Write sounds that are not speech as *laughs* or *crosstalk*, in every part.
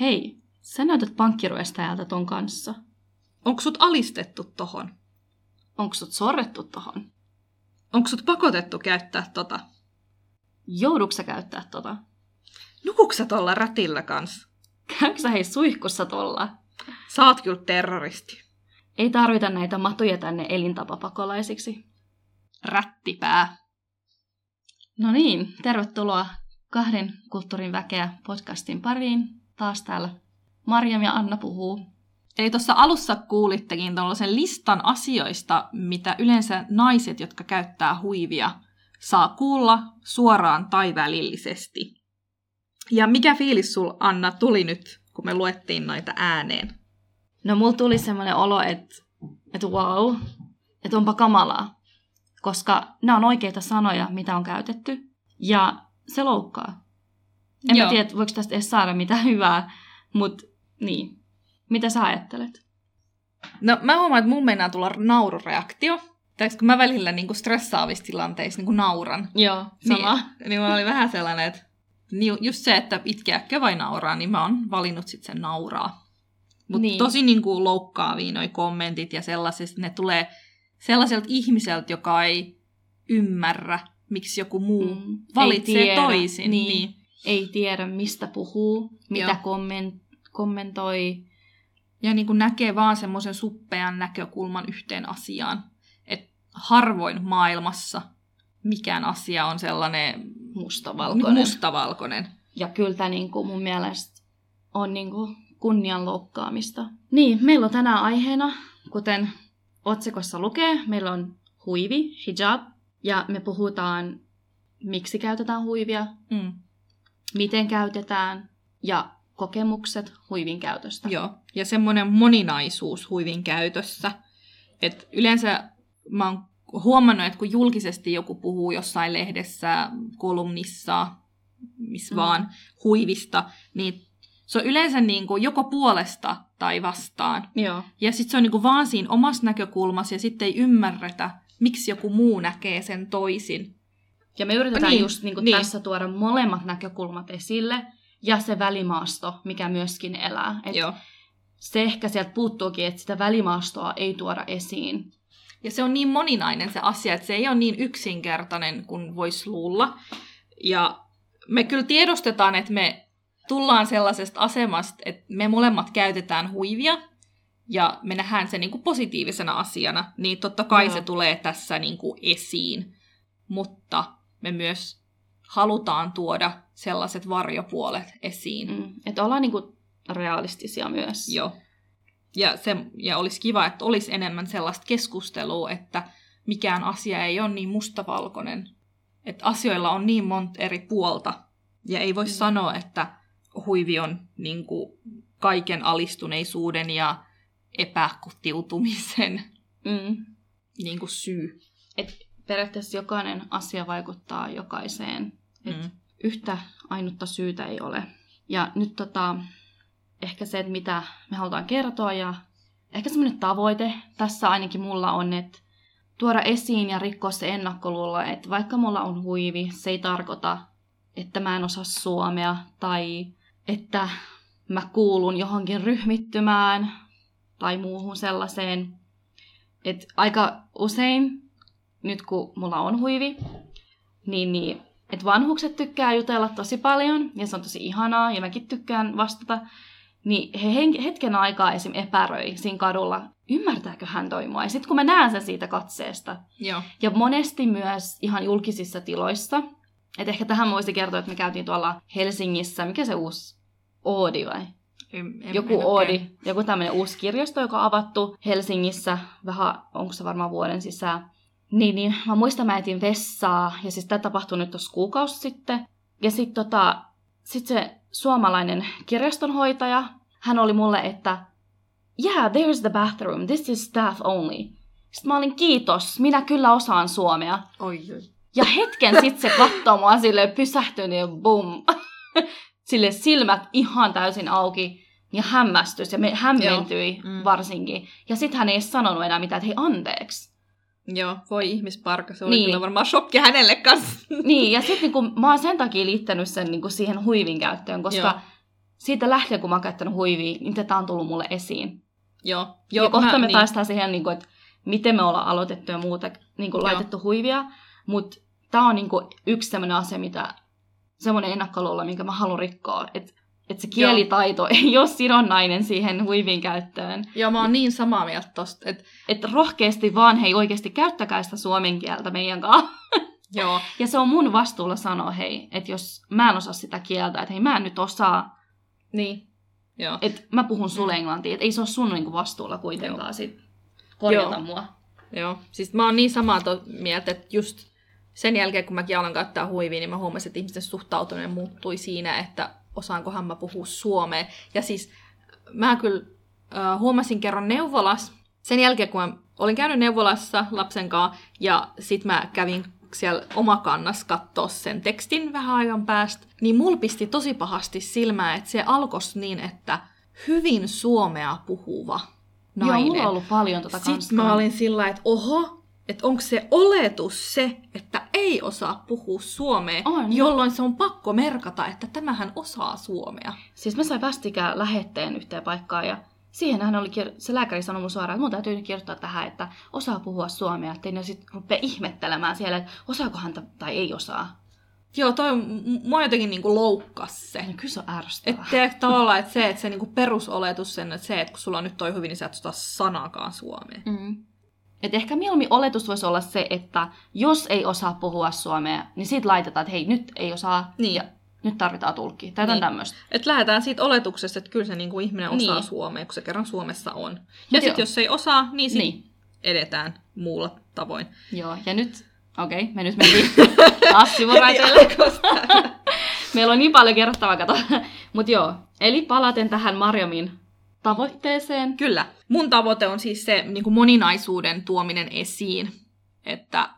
hei, sä näytät pankkiruestajalta ton kanssa. Onko sut alistettu tohon? Onko sut sorrettu tohon? Onko sut pakotettu käyttää tota? Joudutko sä käyttää tota? Nukuks sä tuolla rätillä kans? Käykö sä hei suihkussa tolla? Oot kyllä terroristi. Ei tarvita näitä matuja tänne elintapapakolaisiksi. Rättipää. No niin, tervetuloa kahden kulttuurin väkeä podcastin pariin. Taas täällä Marjam ja Anna puhuu. Eli tuossa alussa kuulittekin tuollaisen listan asioista, mitä yleensä naiset, jotka käyttää huivia, saa kuulla suoraan tai välillisesti. Ja mikä fiilis sul, Anna, tuli nyt, kun me luettiin noita ääneen? No mulla tuli semmoinen olo, että, että wow, että onpa kamalaa. Koska nämä on oikeita sanoja, mitä on käytetty. Ja se loukkaa. En Joo. mä tiedä, voiko tästä edes saada mitään hyvää, mutta niin. Mitä sä ajattelet? No mä huomaan, että mun meinaa tulla naurureaktio. Tai kun mä välillä niin stressaavissa tilanteissa niin nauran. Joo, sama. Niin, niin mulla oli vähän sellainen, että niin just se, että itkeäkö vai nauraa, niin mä oon valinnut sitten sen nauraa. Mutta Niin. niin. tosi niin kuin loukkaavia noi kommentit ja sellaiset, ne tulee sellaiselta ihmiseltä, joka ei ymmärrä, miksi joku muu Mm, valitsee toisin. niin. Niin. Ei tiedä, mistä puhuu, mitä Joo. komment- kommentoi. Ja niin kuin näkee vaan semmoisen suppean näkökulman yhteen asiaan. Et harvoin maailmassa mikään asia on sellainen Mustavalkoinen. mustavalkoinen. Ja kyllä tämä niinku mun mielestä on niinku kunnian loukkaamista. Niin, meillä on tänään aiheena, kuten otsikossa lukee, meillä on huivi, hijab, ja me puhutaan, miksi käytetään huivia, Mm. Miten käytetään, ja kokemukset huivin käytöstä. Joo, ja semmoinen moninaisuus huivin käytössä. Et yleensä mä oon huomannut, että kun julkisesti joku puhuu jossain lehdessä, kolumnissa, missä Mm. vaan huivista, niin se on yleensä niin kuin joko puolesta tai vastaan. Joo. Ja sitten se on niin kuin vaan siinä omassa näkökulmassa ja sitten ei ymmärretä, miksi joku muu näkee sen toisin. Ja me yritetään niin, just niin kuin niin. tässä tuoda molemmat näkökulmat esille, ja se välimaasto, mikä myöskin elää. Et Joo. se ehkä sieltä puuttuukin, että sitä välimaastoa ei tuoda esiin. Ja se on niin moninainen se asia, että se ei ole niin yksinkertainen kuin voisi luulla. Ja me kyllä tiedostetaan, että me tullaan sellaisesta asemasta, että me molemmat käytetään huivia ja me nähdään se niin kuin positiivisena asiana, niin totta kai Joo. se tulee tässä niin kuin esiin. Mutta me myös halutaan tuoda sellaiset varjopuolet esiin. Mm. Että ollaan niin kuin realistisia myös. Joo. Ja, se, ja olisi kiva, että olisi enemmän sellaista keskustelua, että mikään asia ei ole niin mustavalkoinen. Että asioilla on niin monta eri puolta. Ja ei voi Mm. mm. sanoa, että huivi on niin kuin kaiken alistuneisuuden ja epäkotiutumisen Mm. niin kuin syy. Et periaatteessa jokainen asia vaikuttaa jokaiseen. Et Mm. Yhtä ainutta syytä ei ole. Ja nyt tota, ehkä se, että mitä me halutaan kertoa ja ehkä semmoinen tavoite tässä ainakin mulla on, että tuoda esiin ja rikkoa se ennakkoluulo, että vaikka mulla on huivi, se ei tarkoita, että mä en osaa suomea tai että mä kuulun johonkin ryhmittymään tai muuhun sellaiseen. Et aika usein, nyt kun mulla on huivi, niin, niin että vanhukset tykkää jutella tosi paljon ja se on tosi ihanaa ja mäkin tykkään vastata. Niin he hetken aikaa esim. epäröi siinä kadulla, ymmärtääkö hän toi mua? Ja sitten kun mä näen sen siitä katseesta, Joo. ja monesti myös ihan julkisissa tiloissa, että ehkä tähän voisi kertoa, että me käytiin tuolla Helsingissä, mikä se uusi Oodi vai? En, en, joku en Oodi, joku tämmöinen uusi kirjasto, joka on avattu Helsingissä, vähän, onko se varmaan vuoden sisään. Niin, niin mä muistan, mä etin vessaa, ja siis tämä tapahtui nyt tuossa kuukausi sitten. Ja sitten tota, sit se suomalainen kirjastonhoitaja, hän oli mulle, että yeah, there's the bathroom, this is staff only. Sitten mä olin, kiitos, minä kyllä osaan suomea. Oi, oi. Ja hetken sitten se katsoo mua silleen pysähtynyt ja bum. *laughs* Sille silmät ihan täysin auki ja hämmästys ja me hämmentyi Joo. Mm. varsinkin. Ja sitten hän ei sanonut enää mitään, että hei anteeksi. Joo, voi ihmisparka. Se oli Niin. kyllä varmaan shokki hänelle kanssa. *laughs* Niin, ja sitten niinku, mä oon sen takia liittänyt sen niinku siihen huivin käyttöön, koska Joo. siitä lähtien, kun mä oon käyttänyt huivia, niin tätä on tullut mulle esiin. Joo. Joo, kohta mä- me niin. taistaan siihen, niin kuin, että miten me ollaan aloitettu ja muuta, niin kuin Joo. laitettu huivia. Mutta tämä on niin kuin, yksi sellainen asia, mitä, semmoinen ennakkoluulo, minkä mä haluan rikkoa. Että et se kielitaito *laughs* ei ole sidonnainen siihen huivin käyttöön. Joo, mä oon niin samaa mieltä tosta, että Että rohkeasti vaan, hei oikeasti käyttäkää sitä suomen kieltä meidän kanssa. *laughs* joo, Ja se on mun vastuulla sanoa, hei, että jos mä en osaa sitä kieltä, että hei mä en nyt osaa, niin. Joo. että mä puhun sulle englantia, että ei se ole sun niinku vastuulla kuitenkaan sit korjata Joo. mua. Joo, siis mä oon niin samaa to- mieltä, että just sen jälkeen, kun mäkin aloin käyttää huivia, niin mä huomasin, että ihmisten suhtautuminen muuttui siinä, että osaankohan mä puhua suomea. Ja siis mä kyllä äh, huomasin kerran neuvolas, sen jälkeen kun mä olin käynyt neuvolassa lapsen kanssa, ja sit mä kävin siellä omakannas katsoa sen tekstin vähän ajan päästä, niin mulla pisti tosi pahasti silmään, että se alkos niin, että hyvin suomea puhuva nainen. Joo, mulla on ollut paljon tota Sitten mä olin sillä että oho, että onko se oletus se, että ei osaa puhua suomea, On. jolloin se on pakko merkata, että tämähän osaa suomea. Siis mä sain vastikään lähetteen yhteen paikkaan ja siihenhän oli, kir- se lääkäri sanoi mun suoraan, että mun täytyy nyt kirjoittaa tähän, että osaa puhua suomea, ettei ne sit rupea ihmettelemään siellä, että osaakohan ta- tai ei osaa. Joo, toi mua jotenkin niinku loukkas se. Ja kyllä se on ärsyttävää. Että tavallaan, että se, että se niinku perusoletus sen, että se, että kun sulla on nyt toi hyvin, niin sä et osaa sanakaan suomea. Mm. Et ehkä mieluummin oletus voisi olla se, että jos ei osaa puhua suomea, niin siitä laitetaan, että hei, nyt ei osaa Niin. ja nyt tarvitaan tulkki. Tai jotain Niin. tämmöistä. Että lähdetään siitä oletuksesta, että kyllä se niinku ihminen osaa Niin. suomea, kun se kerran Suomessa on. Ja sitten jos se ei osaa, niin sitten Niin. edetään muulla tavoin. Joo, ja nyt, okei, okay, me nyt mentiin *laughs* taas sivuraiteille. *laughs* Meillä on niin paljon kerrottavaa, kato. Mutta joo, eli palaten tähän Marjomin tavoitteeseen. Kyllä. Mun tavoite on siis se niin kuin moninaisuuden tuominen esiin, että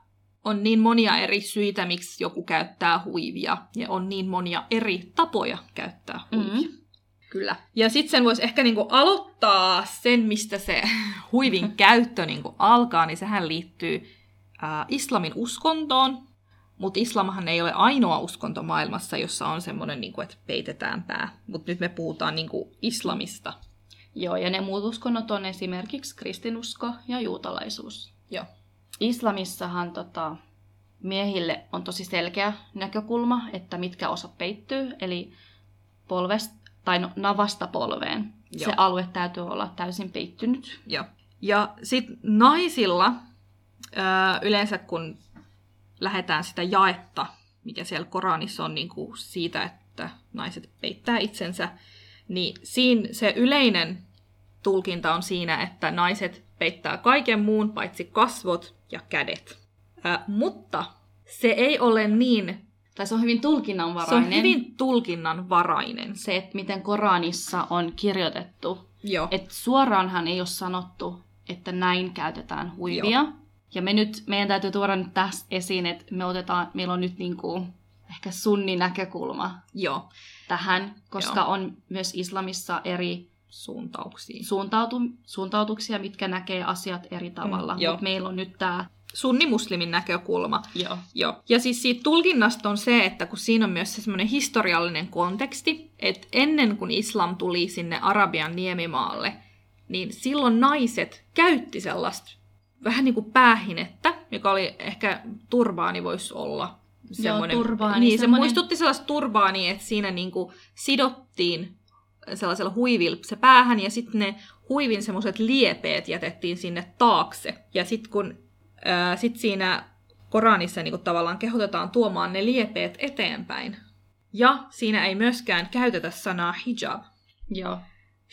on niin monia eri syitä, miksi joku käyttää huivia, ja on niin monia eri tapoja käyttää huivia. Mm-hmm. Kyllä. Ja sitten sen voisi ehkä niinku aloittaa sen, mistä se *laughs* huivin käyttö niinku alkaa, niin sehän liittyy ää, islamin uskontoon. Mutta islamhan ei ole ainoa uskonto maailmassa, jossa on semmoinen, niinku, että peitetään pää. Mutta nyt me puhutaan niinku islamista. Joo, ja ne muut uskonnot on esimerkiksi kristinusko ja juutalaisuus. Joo. Islamissahan tota, miehille on tosi selkeä näkökulma, että mitkä osat peittyy, eli polvest, tai no, navasta polveen. Joo. Se alue täytyy olla täysin peittynyt. Joo. Ja sitten naisilla ää, yleensä, kun lähdetään sitä jaetta, mikä siellä Koranissa on niin kuin siitä, että naiset peittää itsensä, niin siinä se yleinen tulkinta on siinä, että naiset peittää kaiken muun paitsi kasvot ja kädet. Ää, mutta se ei ole niin, Tai se on hyvin se tulkinnanvarainen. on hyvin tulkinnanvarainen. se, että miten Koranissa on kirjoitettu. Joo. Et suoraanhan ei ole sanottu, että näin käytetään huivia. Ja me nyt, meidän täytyy tuoda nyt tässä esiin, että me otetaan, meillä on nyt niinku ehkä sunni näkökulma Joo. tähän, koska Joo. on myös islamissa eri Suuntauksia. suuntautu, suuntautuksia, mitkä näkee asiat eri tavalla. Mm, joo. Mutta meillä on nyt tämä... Sunnimuslimin näkökulma. Joo. Joo. Ja siis siitä tulkinnasta on se, että kun siinä on myös se semmoinen historiallinen konteksti, että ennen kuin islam tuli sinne Arabian niemimaalle, niin silloin naiset käytti sellaista vähän niin kuin päähinettä, joka oli ehkä turbaani voisi olla. Semmoinen, turbaani, Niin, se semmoinen- muistutti sellaista turbaania, että siinä niin kuin sidottiin sellaisella huivilla se päähän ja sitten ne huivin semmoiset liepeet jätettiin sinne taakse. Ja sitten kun ää, sit siinä Koranissa niin tavallaan kehotetaan tuomaan ne liepeet eteenpäin. Ja siinä ei myöskään käytetä sanaa hijab. Joo.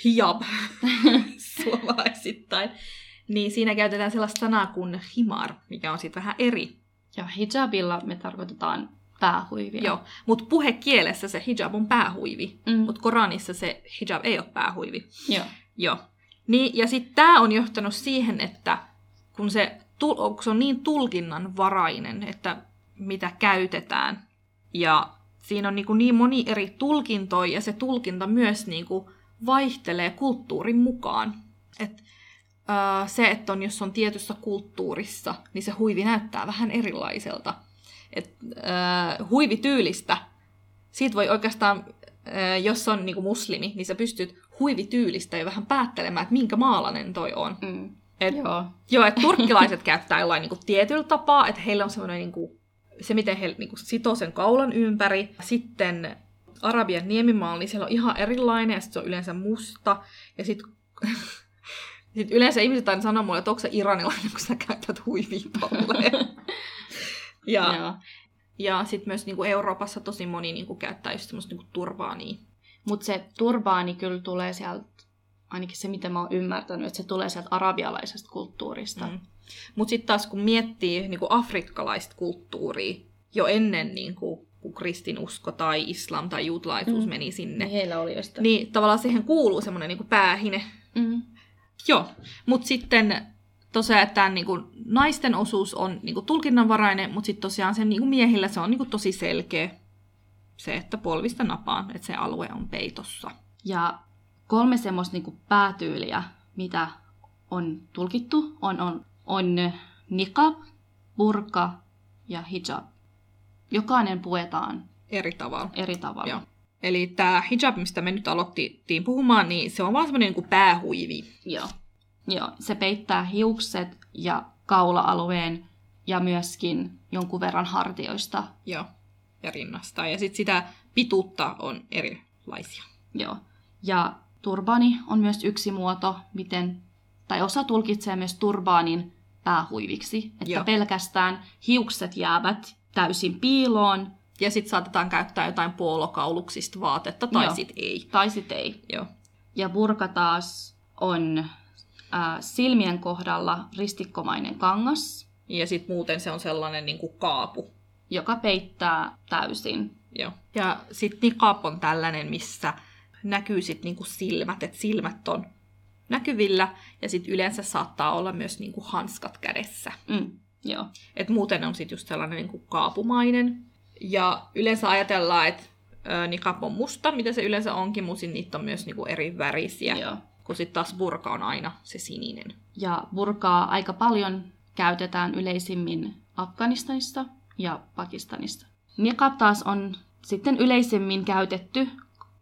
Hijab *laughs* suomalaisittain. Niin siinä käytetään sellaista sanaa kuin himar, mikä on sitten vähän eri. Ja hijabilla me tarkoitetaan päähuivia. Joo, mutta puhekielessä se hijab on päähuivi, Mm. mutta Koranissa se hijab ei ole päähuivi. Joo. Joo. Niin, ja sitten tämä on johtanut siihen, että kun se, kun se on niin tulkinnanvarainen, että mitä käytetään, ja siinä on niin, niin moni eri tulkintoja, ja se tulkinta myös niin kuin vaihtelee kulttuurin mukaan. Et, ää, se, että on, jos on tietyssä kulttuurissa, niin se huivi näyttää vähän erilaiselta. Et, ää, huivityylistä, siitä voi oikeastaan ö, jos on niinku muslimi, niin sä pystyt huivityylistä jo vähän päättelemään, että minkä maalainen toi on. Mm. Et, Joo. *laughs* Joo, että turkkilaiset käyttää jollain niinku tietyllä tapaa, että heillä on semmoinen niinku, se, miten he niinku sitoo sen kaulan ympäri. Sitten Arabian niemimaalla, niin siellä on ihan erilainen, ja sitten se on yleensä musta. Ja sitten *laughs* sit yleensä ihmiset aina sanoo mulle, että onko se iranilainen, kun sä käytät huivia tolleen. *laughs* ja Joo. ja sitten myös niinku Euroopassa tosi moni niinku käyttää just semmoista niinku turbaania. Mutta se turbaani kyllä tulee sieltä, ainakin se mitä mä oon ymmärtänyt, että se tulee sieltä arabialaisesta kulttuurista. Mm. Mutta sitten taas kun miettii niinku afrikkalaista kulttuuria jo ennen niinku, kun kristinusko tai islam tai juutalaisuus Mm. meni sinne, Niin heillä oli jo sitä. niin tavallaan siihen kuuluu semmoinen niinku päähine. Mm. Joo, mutta sitten tosiaan, että tämän niinku naisten osuus on niinku tulkinnanvarainen, mutta sitten tosiaan sen niinku miehillä se on niinku tosi selkeä se, että polvista napaan, että se alue on peitossa. Ja kolme semmoista niinku päätyyliä, mitä on tulkittu, on, on, on niqab, burka ja hijab. Jokainen puetaan Eri tavalla. eri tavalla. Joo. Eli tämä hijab, mistä me nyt aloittiin puhumaan, niin se on vaan semmoinen niin päähuivi. Joo. Joo. Se peittää hiukset ja kaula-alueen ja myöskin jonkun verran hartioista. Joo. Ja rinnasta. Ja sitten sitä pituutta on erilaisia. Joo. Ja turbaani on myös yksi muoto, miten, tai osa tulkitsee myös turbaanin päähuiviksi, että Joo. pelkästään hiukset jäävät täysin piiloon, Ja sitten saatetaan käyttää jotain puolokauluksista vaatetta, tai sitten ei. tai sitten ei. Joo. Ja burka taas on äh, silmien kohdalla ristikkomainen kangas, Ja sitten muuten se on sellainen niin kuin kaapu. joka peittää täysin. Joo. Ja sitten niqab on tällainen, missä näkyy sitten niinku silmät, että silmät on näkyvillä. Ja sitten yleensä saattaa olla myös niinku hanskat kädessä. Mm, joo. Et muuten on sitten just sellainen niinku kaapumainen. Ja yleensä ajatellaan, että niqab on musta, mitä se yleensä onkin, mutta niitä on myös niinku eri värisiä. joo. Kun sitten taas burka on aina se sininen. Ja burkaa aika paljon käytetään yleisimmin Afganistanista ja Pakistanista. Niqab taas on sitten yleisemmin käytetty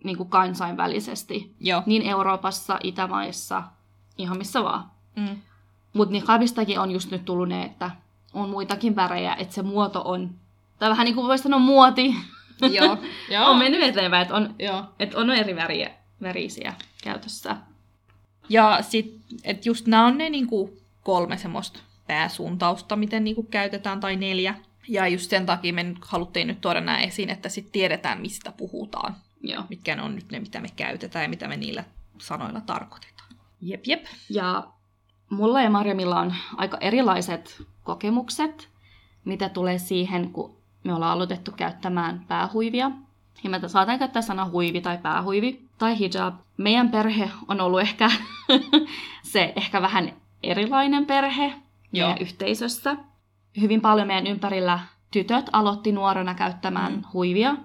niin kuin kansainvälisesti, Joo. niin Euroopassa, Itämaissa, ihan missä vaan. Mm. Mutta niqabistakin on just nyt tullut ne, että on muitakin värejä, että se muoto on, tai vähän niin kuin voisi sanoa muoti, Joo. *laughs* Joo. on mennyt eteenpäin, että on, Joo. että on eri väriä, värisiä käytössä. Ja sitten, että just nämä on ne niinku kolme semmoista pääsuuntausta, miten niinku käytetään, tai neljä. Ja just sen takia me haluttiin nyt tuoda nämä esiin, että sitten tiedetään, mistä puhutaan. Joo. Mitkä ne on nyt ne, mitä me käytetään ja mitä me niillä sanoilla tarkoitetaan. Jep, jep. Ja mulla ja Marjamilla on aika erilaiset kokemukset, mitä tulee siihen, kun me ollaan aloitettu käyttämään päähuivia. Ja mä saatan käyttää sana huivi tai päähuivi tai hijab. Meidän perhe on ollut ehkä *laughs* se ehkä vähän erilainen perhe Joo. meidän yhteisössä. Hyvin paljon meidän ympärillä tytöt aloitti nuorena käyttämään Mm. huivia.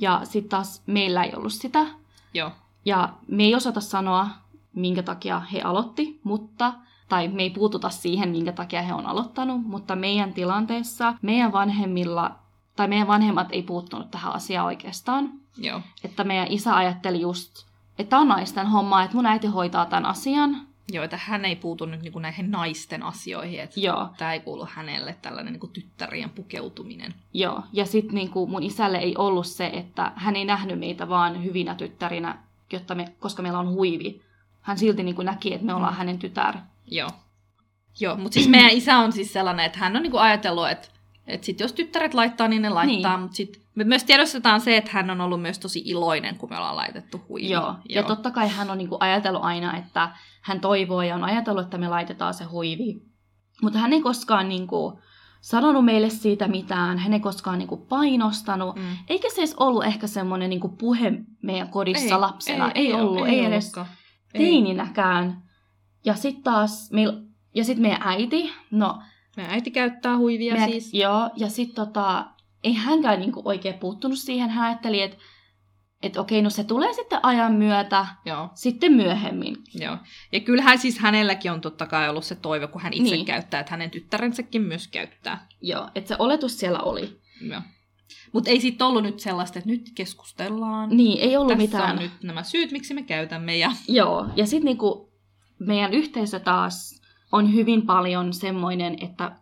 Ja sitten taas meillä ei ollut sitä. Joo. Ja me ei osata sanoa, minkä takia he aloitti, mutta, tai me ei puututa siihen, minkä takia he on aloittanut, mutta meidän tilanteessa, meidän vanhemmilla, tai meidän vanhemmat ei puuttunut tähän asiaan oikeastaan. Joo. Että meidän isä ajatteli just, että on naisten homma, että mun äiti hoitaa tämän asian. Joo, että hän ei puutu nyt niinku näihin naisten asioihin, että Joo, tämä ei kuulu hänelle, tällainen niinku tyttärien pukeutuminen. joo. Ja sitten niinku mun isälle ei ollut se, että hän ei nähnyt meitä vaan hyvinä tyttärinä, jotta me, koska meillä on huivi. Hän silti niinku näki, että me ollaan Mm. hänen tytär. Joo. Joo, mutta siis meidän isä on siis sellainen, että hän on niinku ajatellut, että, että sit jos tyttäret laittaa, niin ne laittaa, Niin. mutta sitten me myös tiedostetaan se, että hän on ollut myös tosi iloinen, kun me ollaan laitettu huivi. Joo. ja totta kai hän on niinku ajatellut aina, että hän toivoo ja on ajatellut, että me laitetaan se huivi. Mutta hän ei koskaan niinku sanonut meille siitä mitään, hän ei koskaan niinku painostanut. Mm. Eikä se edes ollut ehkä semmoinen niinku puhe meidän kodissa Ei, lapsena. Ei, ei, oo- ollut, ei, edes. Ei. teininäkään. Ja sitten taas, meil, ja sitten meidän äiti, no Meidän äiti käyttää huivia meidän, siis. joo, ja sitten tota, ei hänkään niinku oikein puuttunut siihen. Hän ajatteli, että et okei, no se tulee sitten ajan myötä, Joo, sitten myöhemmin. joo. Ja kyllähän siis hänelläkin on totta kai ollut se toive, kun hän itse Niin. käyttää, että hänen tyttärensäkin myös käyttää. Joo, että se oletus siellä oli. Joo. Mutta ei sitten ollut nyt sellaista, että nyt keskustellaan. Niin, ei ollut Tässä mitään. on nyt nämä syyt, miksi me käytämme. Ja... Joo, ja sitten niinku meidän yhteisö taas on hyvin paljon semmoinen, että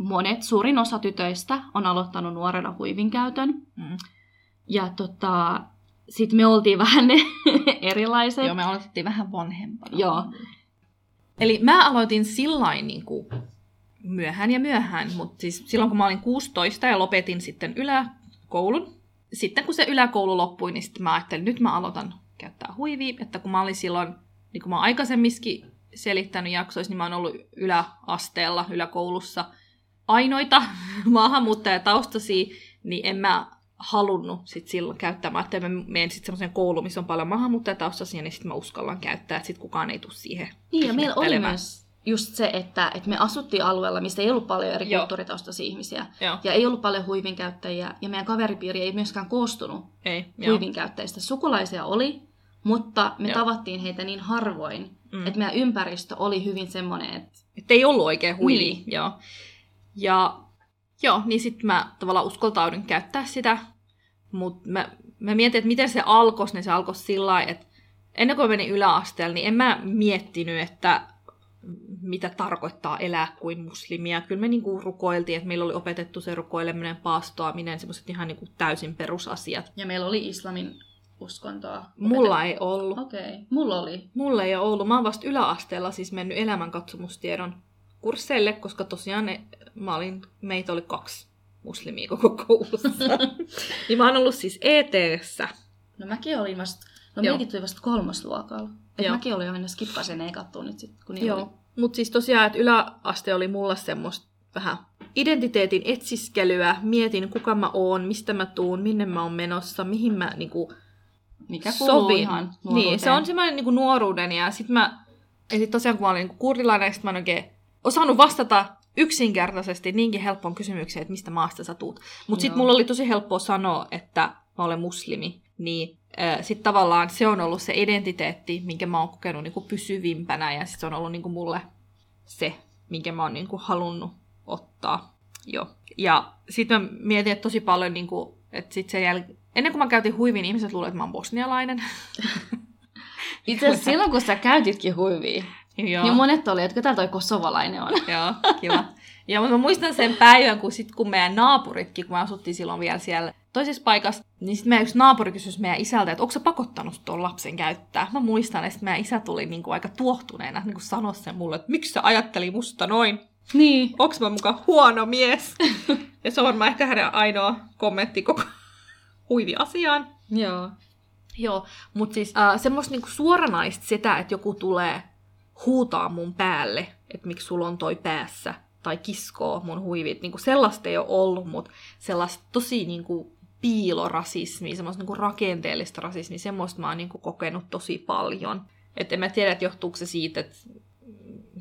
monet, suurin osa tytöistä on aloittanut nuorena huivin käytön. Mm. Ja tota, sitten me oltiin vähän ne *laughs* erilaiset. Joo, me aloitettiin vähän vanhempana. Joo. Eli mä aloitin sillain niin kuin myöhään ja myöhään, mutta siis silloin kun mä olin 16 ja lopetin sitten yläkoulun, sitten kun se yläkoulu loppui, niin sitten mä ajattelin, nyt mä aloitan käyttää huivia, että kun mä olin silloin, niin kuin mä aikaisemminkin selittänyt jaksoissa, niin mä oon ollut yläasteella, yläkoulussa ainoita *laughs* maahanmuuttajataustaisia, niin en mä halunnut sit silloin käyttämään, että mä menen sitten semmoiseen kouluun, missä on paljon maahanmuuttajataustaisia, niin sitten mä uskallan käyttää, että sitten kukaan ei tule siihen Niin, ja meillä oli myös just se, että, että me asuttiin alueella, missä ei ollut paljon eri Joo. kulttuuritaustaisia ihmisiä. Joo, Ja ei ollut paljon huivin käyttäjiä, ja meidän kaveripiiri ei myöskään koostunut ei, joo. huivin käyttäjistä. Sukulaisia oli, mutta me Joo. tavattiin heitä niin harvoin, Mm. että meidän ympäristö oli hyvin semmoinen, että Että ei ollut oikein huivi. Niin. Joo. Ja joo, niin sitten mä tavallaan uskaltaudun käyttää sitä. Mutta mä, mä mietin, että miten se alkoi, niin se alkoi sillä lailla, että ennen kuin menin yläasteelle, niin en mä miettinyt, että mitä tarkoittaa elää kuin muslimia. Kyllä me niinku rukoiltiin, että meillä oli opetettu se rukoileminen, paastoaminen, semmoiset ihan niinku täysin perusasiat. ja meillä oli islamin uskontoa. Mulla ei ollut. Okei, okay. mulla oli. Mulla ei ole ollut. Mä oon vasta yläasteella siis mennyt elämänkatsomustiedon kursseille, koska tosiaan ne, mä olin, meitä oli kaksi muslimia koko koulussa. *laughs* niin mä oon ollut siis ETssä. No mäkin olin vasta, no Joo. meikin tuli vasta kolmosluokalla. Et Joo. mäkin olin aina skippasin ne ekat tunnit sit, kun niillä oli. Joo. Mutta siis tosiaan, että yläaste oli mulla semmoista vähän identiteetin etsiskelyä. Mietin, kuka mä oon, mistä mä tuun, minne mä oon menossa, mihin mä niinku Mikä sovin. ihan Niin, se on semmoinen niinku nuoruuden ja sit mä, ja sit tosiaan kun mä olin niinku kurdilainen, sit mä en oikein osannut vastata yksinkertaisesti niinkin helppoon kysymykseen, että mistä maasta sä tuut. Mutta sit Joo. mulla oli tosi helppoa sanoa, että mä olen muslimi, niin äh, sit tavallaan se on ollut se identiteetti, minkä mä oon kokenut niinku pysyvimpänä ja sit se on ollut niinku mulle se, minkä mä oon niinku halunnut ottaa. Joo. Ja sitten mä mietin, että tosi paljon, niinku, että sit sen jäl... ennen kuin mä käytin huivin, ihmiset luulivat, että mä oon bosnialainen. *laughs* Itse asiassa *laughs* silloin, kun sä käytitkin huivia, Joo. niin monet oli, että tää toi kosovalainen on. Joo, kiva. Ja mutta mä muistan sen päivän, kun, sit, kun meidän naapuritkin, kun me asuttiin silloin vielä siellä toisessa paikassa, niin sitten meidän yksi naapuri kysyi meidän isältä, että onko sä pakottanut tuon lapsen käyttää. Mä muistan, että meidän isä tuli niin kuin aika tuohtuneena niin kuin sanoi sen mulle, että miksi sä ajatteli musta noin? Niin. Onks mä mukaan huono mies? *laughs* ja se on varmaan ehkä hänen ainoa kommentti koko huivi-asiaan. Joo. Joo, mutta siis äh, semmoista niinku suoranaista sitä, että joku tulee huutaa mun päälle, että miksi sulla on toi päässä, tai kiskoo mun huivit. Niinku sellaista ei ole ollut, mutta sellaista tosi niinku piilorasismia, semmoista niinku rakenteellista rasismia, semmoista mä oon niinku kokenut tosi paljon. Että en mä tiedä, että johtuuko se siitä, että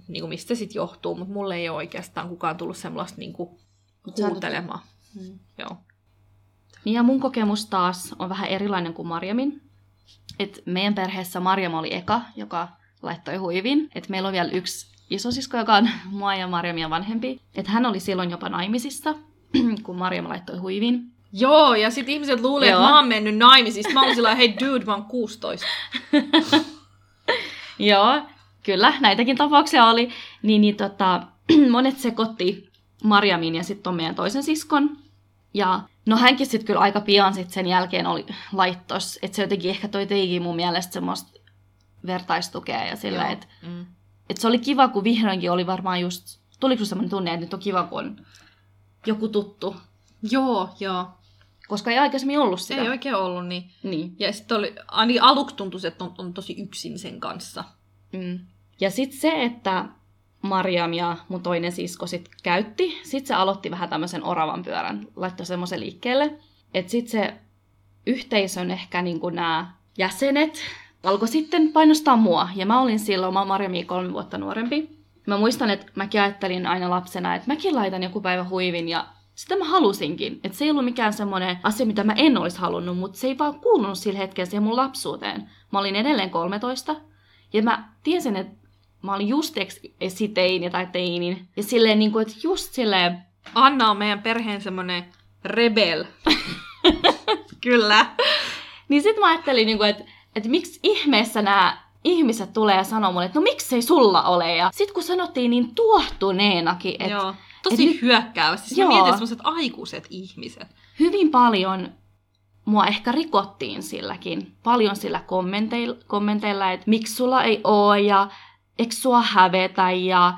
niinku mistä se sitten johtuu, mutta mulle ei ole oikeastaan kukaan tullut semmoista niinku Mut sä oot- huutelemaan. Mm. Joo. Niin ja mun kokemus taas on vähän erilainen kuin Marjamin. Et meidän perheessä Marjam oli eka, joka laittoi huivin. Et meillä on vielä yksi isosisko, joka on *laughs* mua ja Marjamia vanhempi. Et hän oli silloin jopa naimisissa, *clears throat* kun Marjam laittoi huivin. Joo, ja sitten ihmiset luulee, että mä oon mennyt naimisiin. Sitten mä oon sillä hei dude, mä oon 16. *laughs* Joo, kyllä, näitäkin tapauksia oli. Niin, niin tota, *clears throat* monet sekoitti Marjamin ja sitten meidän toisen siskon. Ja no hänkin sitten kyllä aika pian sit sen jälkeen oli laittos. Että se jotenkin ehkä toi teikin mun mielestä semmoista vertaistukea ja sillä, että Mm. et se oli kiva, kun vihdoinkin oli varmaan just, tuliko semmoinen tunne, että nyt on kiva, kun on joku tuttu. Joo, joo. Koska ei aikaisemmin ollut sitä. ei oikein ollut niin. Niin. Ja sitten oli, ainakin aluksi tuntui, että on, on tosi yksin sen kanssa. Mm. Ja sitten se, että Mariam ja mun toinen sisko sit käytti, sitten se aloitti vähän tämmöisen oravan pyörän, laittoi semmoisen liikkeelle. Että sitten se yhteisön ehkä niin nämä jäsenet alkoi sitten painostaa mua. Ja mä olin silloin, mä oon Mariamia kolme vuotta nuorempi. Mä muistan, että mäkin ajattelin aina lapsena, että mäkin laitan joku päivä huivin ja sitä mä halusinkin. Että se ei ollut mikään semmoinen asia, mitä mä en olisi halunnut, mutta se ei vaan kuulunut sillä hetkellä siihen mun lapsuuteen. Mä olin edelleen 13 ja mä tiesin, että mä olin just eks- esiteini tai teinin. Ja silleen, niin kuin, että just silleen, Anna on meidän perheen semmoinen Rebel. *laughs* Kyllä. Niin sit mä ajattelin, niinku, että et miksi ihmeessä nämä ihmiset tulee ja sanoo mulle, että no miksei sulla ole. Ja sit kun sanottiin niin tuohtuneenakin, että Joo. Tosi et hyökkäävästi. Siis mä Joo. mietin sellaiset aikuiset ihmiset. hyvin paljon mua ehkä rikottiin silläkin. Paljon sillä kommenteilla, kommenteilla että miksi sulla ei oo ja eikö sua hävetä ja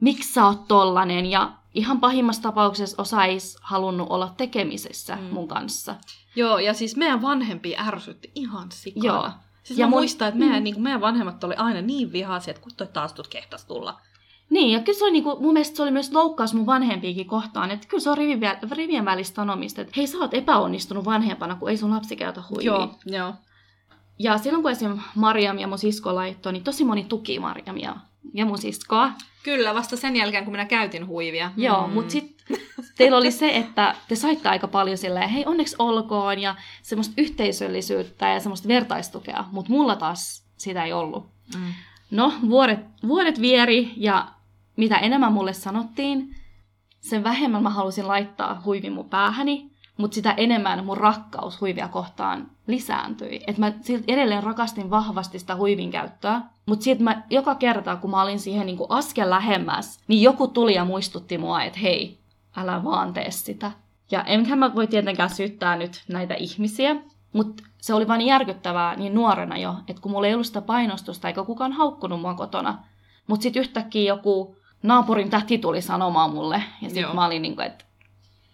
miksi sä oot tollanen. Ja ihan pahimmassa tapauksessa osa ei halunnut olla tekemisessä Mm. mun kanssa. Joo, ja siis meidän vanhempi ärsytti ihan sikana. Joo. Siis Ja mä mun- muistan, että meidän, Mm. niin meidän vanhemmat oli aina niin vihaisia, että kun toi taas tuut kehtas tulla. Niin, ja kyllä se oli niinku, mun mielestä se oli myös loukkaus mun vanhempiakin kohtaan, että kyllä se on rivien, rivien välistä sanomista, että hei sä oot epäonnistunut vanhempana, kun ei sun lapsi käytä huivia. Joo, joo. Ja silloin kun esim. Mariam ja mun sisko laittoi, niin tosi moni tuki Mariamia ja mun siskoa. Kyllä, vasta sen jälkeen, kun minä käytin huivia. Mm. Joo, mutta sitten teillä oli se, että te saitte aika paljon silleen, hei onneksi olkoon ja semmoista yhteisöllisyyttä ja semmoista vertaistukea, mutta mulla taas sitä ei ollut. Mm. No, vuodet, vuodet vieri ja mitä enemmän mulle sanottiin, sen vähemmän mä halusin laittaa huivin mun päähäni, mutta sitä enemmän mun rakkaus huivia kohtaan lisääntyi. Et mä silti edelleen rakastin vahvasti sitä huivin käyttöä, mutta sitten mä joka kerta, kun mä olin siihen niinku askel lähemmäs, niin joku tuli ja muistutti mua, että hei, älä vaan tee sitä. Ja enkä mä voi tietenkään syyttää nyt näitä ihmisiä, mutta se oli vain järkyttävää niin nuorena jo, että kun mulla ei ollut sitä painostusta eikä kukaan haukkunut mua kotona. Mutta sitten yhtäkkiä joku naapurin täti tuli sanomaan mulle. Ja sitten mä olin niin kuin, että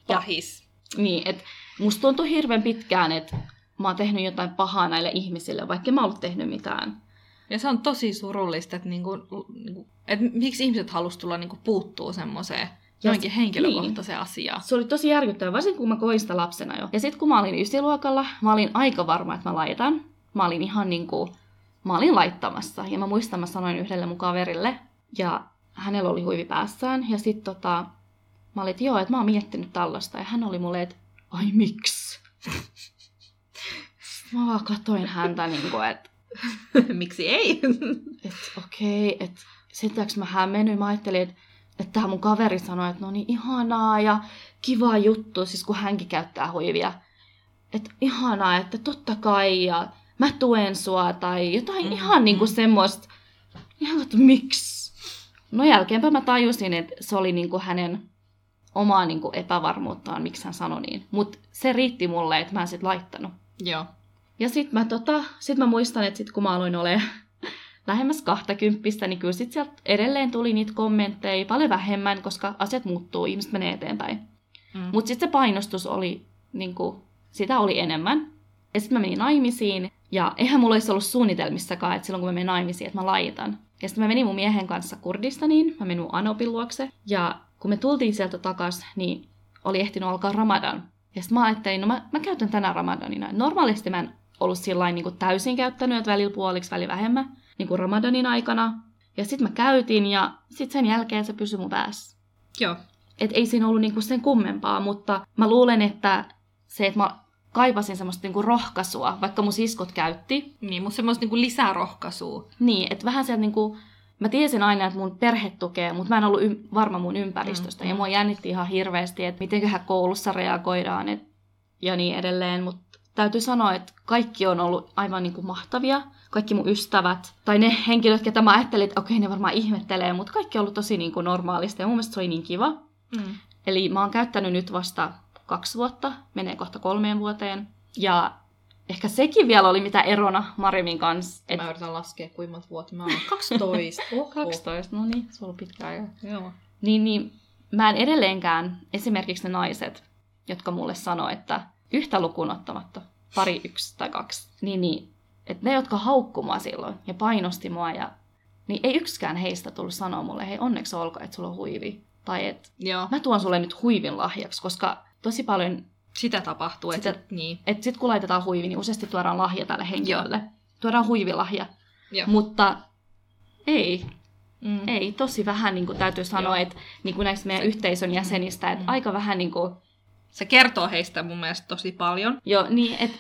Pahis. Niin, että musta tuntui hirveän pitkään, että mä oon tehnyt jotain pahaa näille ihmisille, vaikka mä oon ollut tehnyt mitään. Ja se on tosi surullista, että, niinku, niinku, että miksi ihmiset halus tulla niinku puuttuu semmoiseen johonkin henkilökohtaiseen asiaan. Se oli tosi järkyttävää, varsinkin kun mä koin sitä lapsena jo. Ja sitten kun mä olin ysiluokalla, mä olin aika varma, että mä laitan. Mä olin ihan niin kuin, mä olin laittamassa. Ja mä muistan, mä sanoin yhdelle mun kaverille, ja hänellä oli huivi päässään. Ja sitten tota, mä olin, että joo, että mä oon miettinyt tällaista. Ja hän oli mulle, että ai miksi? Mä vaan katoin häntä niin kuin, että miksi ei? että okei, että sitten mä hämmennyin, mä ajattelin, että että tämä mun kaveri sanoi, että no niin ihanaa ja kiva juttu, siis kun hänkin käyttää huivia. Että ihanaa, että totta kai ja mä tuen sua tai jotain Mm, mm, ihan niinku mm. semmoista. Ihan, että miksi? No jälkeenpä mä tajusin, että se oli niinku hänen omaa niinku epävarmuuttaan, miksi hän sanoi niin. Mutta se riitti mulle, että mä en sit laittanut. Joo. Ja sit mä, tota, sit mä muistan, että sit kun mä aloin olemaan *laughs* lähemmäs 20, niin kyllä sit sieltä edelleen tuli niitä kommentteja paljon vähemmän, koska asiat muuttuu, ihmiset menee eteenpäin. Mm. Mutta sitten se painostus oli, niinku, sitä oli enemmän. Ja sitten mä menin naimisiin, ja eihän mulla olisi ollut suunnitelmissakaan, että silloin kun mä menin naimisiin, että mä laitan. Ja sitten mä menin mun miehen kanssa Kurdistaniin, mä menin mun Anopin luokse, ja kun me tultiin sieltä takas, niin oli ehtinyt alkaa Ramadan. Ja sitten mä ajattelin, no mä, mä käytän tänään Ramadanina. Normaalisti mä en ollut sillä niin täysin käyttänyt, että välillä puoliksi, välillä vähemmän, niin kuin Ramadanin aikana. Ja sitten mä käytin, ja sitten sen jälkeen se pysyi mun päässä. Joo. Et ei siinä ollut niinku sen kummempaa, mutta mä luulen, että se, että mä kaipasin semmoista niinku rohkaisua, vaikka mun siskot käytti. Niin, mutta semmoista niinku lisärohkaisua. Niin, että vähän sieltä niinku, mä tiesin aina, että mun perhe tukee, mutta mä en ollut ym- varma mun ympäristöstä. Mm, Ja mm. mua jännitti ihan hirveästi, että mitenköhän koulussa reagoidaan et, ja niin edelleen. Mutta täytyy sanoa, että kaikki on ollut aivan niinku mahtavia. Kaikki mun ystävät, tai ne henkilöt, ketä mä ajattelin, että okei, ne varmaan ihmettelee, mutta kaikki on ollut tosi niinku normaalista ja mun mielestä se oli niin kiva. Mm. Eli mä oon käyttänyt nyt vasta kaksi vuotta, menee kohta kolmeen vuoteen. Ja ehkä sekin vielä oli mitä erona Marimin kanssa. Et Mä yritän laskea, kuinka monta vuotta mä oon. 12. *laughs* Oho. 12, no niin, se on pitkä aika. Joo. Niin, niin mä en edelleenkään, esimerkiksi ne naiset, jotka mulle sanoo, että yhtä lukuun ottamatta, pari, yksi tai kaksi, niin, niin että ne, jotka haukku mua silloin ja painosti mua, ja, niin ei yksikään heistä tullut sanoa mulle, hei onneksi olkoon, että sulla on huivi. Tai että Joo. mä tuon sulle nyt huivin lahjaksi, koska tosi paljon, Sitä tapahtuu. Että, Sitä- niin. että sit kun laitetaan huivi, niin useasti tuodaan lahja tälle henkilölle. Tuodaan huivilahja. Joo. Mutta ei, Mm. ei, tosi vähän niin kuin täytyy sanoa, Joo. että niin kuin näistä meidän yhteisön jäsenistä, että Mm. aika vähän niin kuin, Se kertoo heistä mun mielestä tosi paljon. jo, niin, että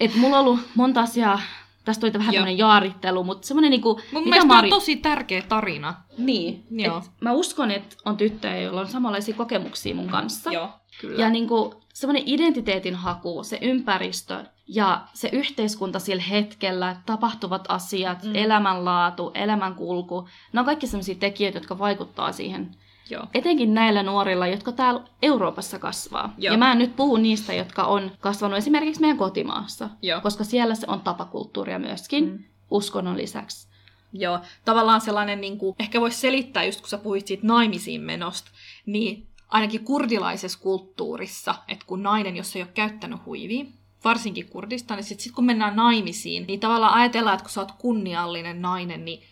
et mulla on ollut monta asiaa tästä tuli vähän Joo. tämmöinen jaarittelu, mutta semmoinen niinku, Mun mitä mielestä Mari... on tosi tärkeä tarina. Niin, Joo. et mä uskon, että on tyttöjä, joilla on samanlaisia kokemuksia mun kanssa. Joo, kyllä. Ja niin kuin, semmoinen identiteetin haku, se ympäristö ja se yhteiskunta sillä hetkellä, tapahtuvat asiat, Mm. mm. elämänlaatu, elämänkulku, ne on kaikki sellaisia tekijöitä, jotka vaikuttaa siihen. Joo. Etenkin näillä nuorilla, jotka täällä Euroopassa kasvaa. Joo. Ja mä en nyt puhu niistä, jotka on kasvanut esimerkiksi meidän kotimaassa, Joo. koska siellä se on tapakulttuuria myöskin, Mm. uskonnon lisäksi. Joo, tavallaan sellainen, niin kuin, ehkä voisi selittää, just kun sä puhuit siitä naimisiin menosta, niin ainakin kurdilaisessa kulttuurissa, että kun nainen, jos ei ole käyttänyt huivia, varsinkin Kurdistan, niin sitten sit kun mennään naimisiin, niin tavallaan ajatellaan, että kun sä oot kunniallinen nainen, niin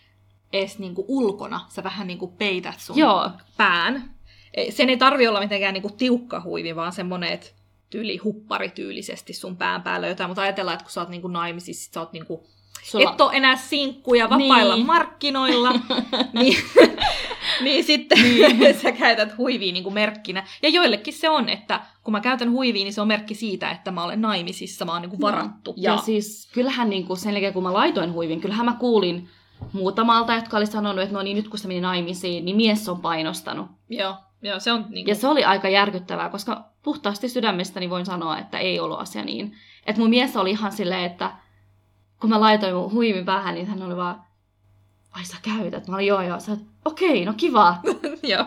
edes niin kuin ulkona sä vähän niin kuin peität sun Joo. pään. Ei- Sen ei tarvi olla mitenkään niin kuin tiukka huivi, vaan semmoinen, että tyyli hupparityylisesti sun pään päällä jotain, mutta ajatellaan, että kun sä oot niin kuin naimisissa, sit sä oot niin kuin Sulla... et ole enää sinkkuja vapailla Niin. markkinoilla, *laughs* niin, niin sitten niin. *laughs* sä käytät huivia niin kuin merkkinä. Ja joillekin se on, että kun mä käytän huivia, niin se on merkki siitä, että mä olen naimisissa, mä oon niin kuin varattu. Ja, ja siis kyllähän niin kuin sen jälkeen, kun mä laitoin huivin, kyllähän mä kuulin muutamalta, jotka oli sanonut, että no niin, nyt kun se meni naimisiin, niin mies on painostanut. Joo, joo se on niin Ja kuin, se oli aika järkyttävää, koska puhtaasti sydämestäni voin sanoa, että ei ollut asia niin. Että mun mies oli ihan silleen, että kun mä laitoin mun huivin päähän, niin hän oli vaan, ai sä käytät? Mä olin joo joo. Sä okei, no kiva. *laughs* joo,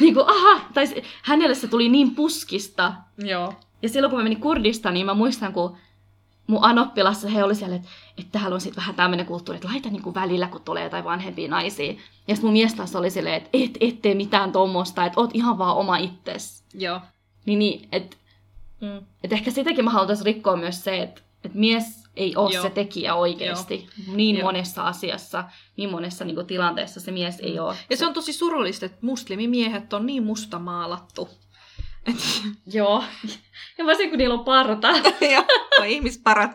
niin kuin, aha. Tai hänelle se tuli niin puskista. joo, Ja silloin kun mä menin Kurdistaniin, mä muistan, kun mun anoppilassa he oli siellä, että, että täällä on sitten vähän tämmöinen kulttuuri, että laita niinku välillä, kun tulee jotain vanhempia naisia. Ja sitten mun mies taas oli silleen, että et, et tee mitään tommosta, että oot ihan vaan oma itses. joo. Niin, niin että Mm. et ehkä sitäkin mä haluaisin rikkoa myös se, että et mies ei ole Joo. se tekijä oikeasti. Niin Joo. monessa asiassa, niin monessa niinku, tilanteessa se mies ei ole. Ja se on tosi surullista, että muslimimiehet on niin mustamaalattu. Et, *laughs* Joo. Ja varsinkin kun niillä on parta. *laughs* Joo, on ihmisparat.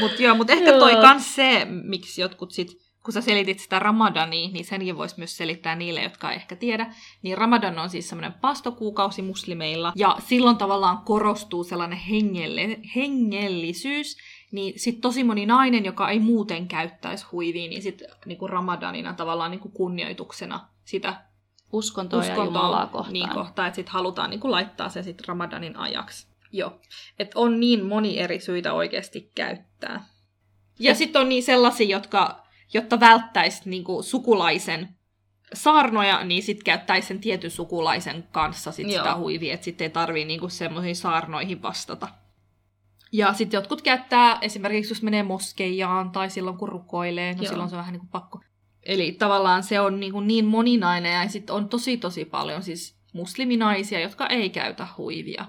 Mutta joo, mut ehkä toi Joo. kans se, miksi jotkut sit, kun sä selitit sitä Ramadania, niin senkin voisi myös selittää niille, jotka ei ehkä tiedä. Niin Ramadan on siis semmoinen pastokuukausi muslimeilla, ja silloin tavallaan korostuu sellainen hengelle, hengellisyys, niin sit tosi moni nainen, joka ei muuten käyttäisi huivia, niin sit niinku Ramadanina tavallaan niinku kunnioituksena sitä Uskontoa ja uskontoa Jumalaa kohtaan. Niin kohtaan, että sit halutaan niin laittaa se sit Ramadanin ajaksi. Joo. Et on niin moni eri syitä oikeasti käyttää. Ja sitten on niin sellaisia, jotka, jotta välttäisi niin sukulaisen saarnoja, niin sitten käyttäisi sen tietyn sukulaisen kanssa sit sitä Joo. huivia, että sitten ei tarvii niinku semmoisiin saarnoihin vastata. Ja sitten jotkut käyttää esimerkiksi, jos menee moskeijaan tai silloin kun rukoilee, no Joo. silloin se on vähän niin kuin pakko. Eli tavallaan se on niin, kuin niin moninainen ja sitten on tosi tosi paljon siis musliminaisia, jotka ei käytä huivia.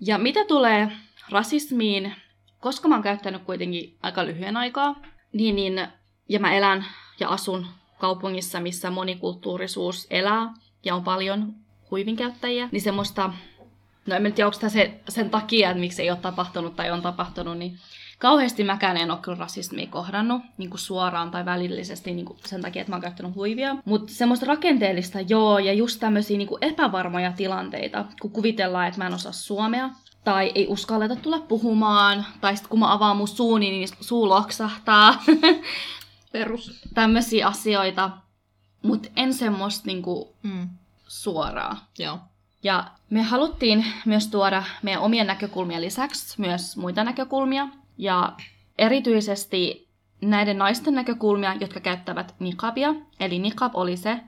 Ja mitä tulee rasismiin, koska mä oon käyttänyt kuitenkin aika lyhyen aikaa, niin, niin ja mä elän ja asun kaupungissa, missä monikulttuurisuus elää ja on paljon huivin käyttäjiä, niin semmoista, no en tiedä, onko se, sen takia, että miksi ei ole tapahtunut tai on tapahtunut, niin kauheasti mäkään en ole kyllä rasismia kohdannut niin kuin suoraan tai välillisesti niin kuin sen takia, että mä oon käyttänyt huivia. Mutta semmoista rakenteellista joo, ja just tämmöisiä niin kuin epävarmoja tilanteita, kun kuvitellaan, että mä en osaa suomea, tai ei uskalleta tulla puhumaan, tai sitten kun mä avaan mun suuni, niin suu loksahtaa. *laughs* Perus. Tämmöisiä asioita, mutta en semmoista niinku Mm. suoraa. Joo. Ja me haluttiin myös tuoda meidän omien näkökulmien lisäksi myös muita näkökulmia. Ja erityisesti näiden naisten näkökulmia, jotka käyttävät niqabia. Eli niqab oli se,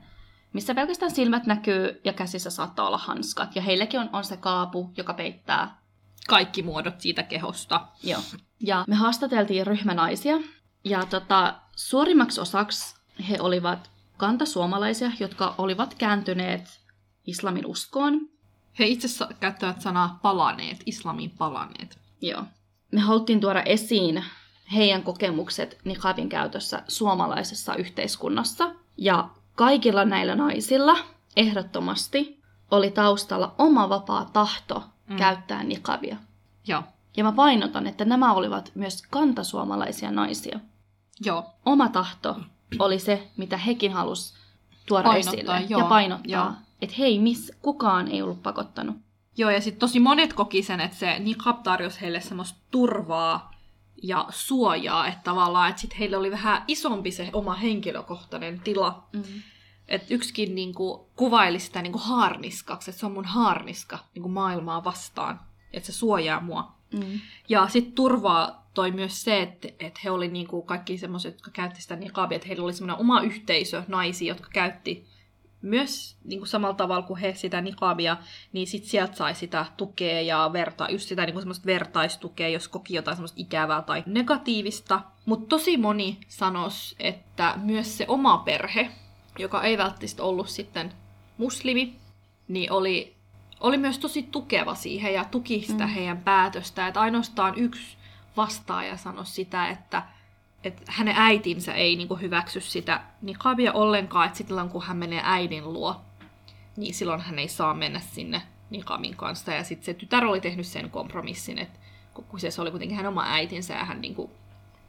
missä pelkästään silmät näkyy ja käsissä saattaa olla hanskat. Ja heilläkin on, on se kaapu, joka peittää. Kaikki muodot siitä kehosta. Joo. Ja me haastateltiin ryhmänaisia. Ja tota, suurimmaksi osaksi he olivat kantasuomalaisia, jotka olivat kääntyneet islamin uskoon. He itse käyttävät sanaa palaneet, islamin palaneet. Joo. Me haluttiin tuoda esiin heidän kokemukset niqabin käytössä suomalaisessa yhteiskunnassa. Ja kaikilla näillä naisilla ehdottomasti oli taustalla oma vapaa tahto Mm. käyttää niqabia. Joo. Ja mä painotan, että nämä olivat myös kantasuomalaisia naisia. Joo. Oma tahto oli se, mitä hekin halus tuoda Painottaa, esille joo, ja painottaa, että hei, miss, kukaan ei ollut pakottanut. Joo, ja sitten tosi monet koki sen, että se niqab tarjosi heille semmoista turvaa ja suojaa, että tavallaan, että sit heillä oli vähän isompi se oma henkilökohtainen tila. Mm. Että yksikin niinku kuvaili sitä niinku haarniskaksi, että se on mun haarniska niinku maailmaa vastaan, että se suojaa mua. Mm. Ja sitten turvaa toi myös se, että, että he oli niinku kaikki semmoiset, jotka käytti sitä niqabia, että heillä oli semmoinen oma yhteisö naisia, jotka käytti myös niinku samalla tavalla kuin he sitä niqabia, niin sit sieltä sai sitä tukea ja verta, just sitä niinku semmoista vertaistukea, jos koki jotain semmoista ikävää tai negatiivista. Mutta tosi moni sanos, että myös se oma perhe, joka ei välttämättä ollut sitten muslimi, niin oli, oli myös tosi tukeva siihen ja tuki sitä Mm. heidän päätöstä. Että ainoastaan yksi vastaaja sanoi sitä, että, että hänen äitinsä ei niinku hyväksy sitä niqabia ollenkaan, että silloin kun hän menee äidin luo, niin silloin hän ei saa mennä sinne niqabin kanssa. Ja sitten se tytär oli tehnyt sen kompromissin, että kun kyseessä oli kuitenkin hän oma äitinsä ja hän niinku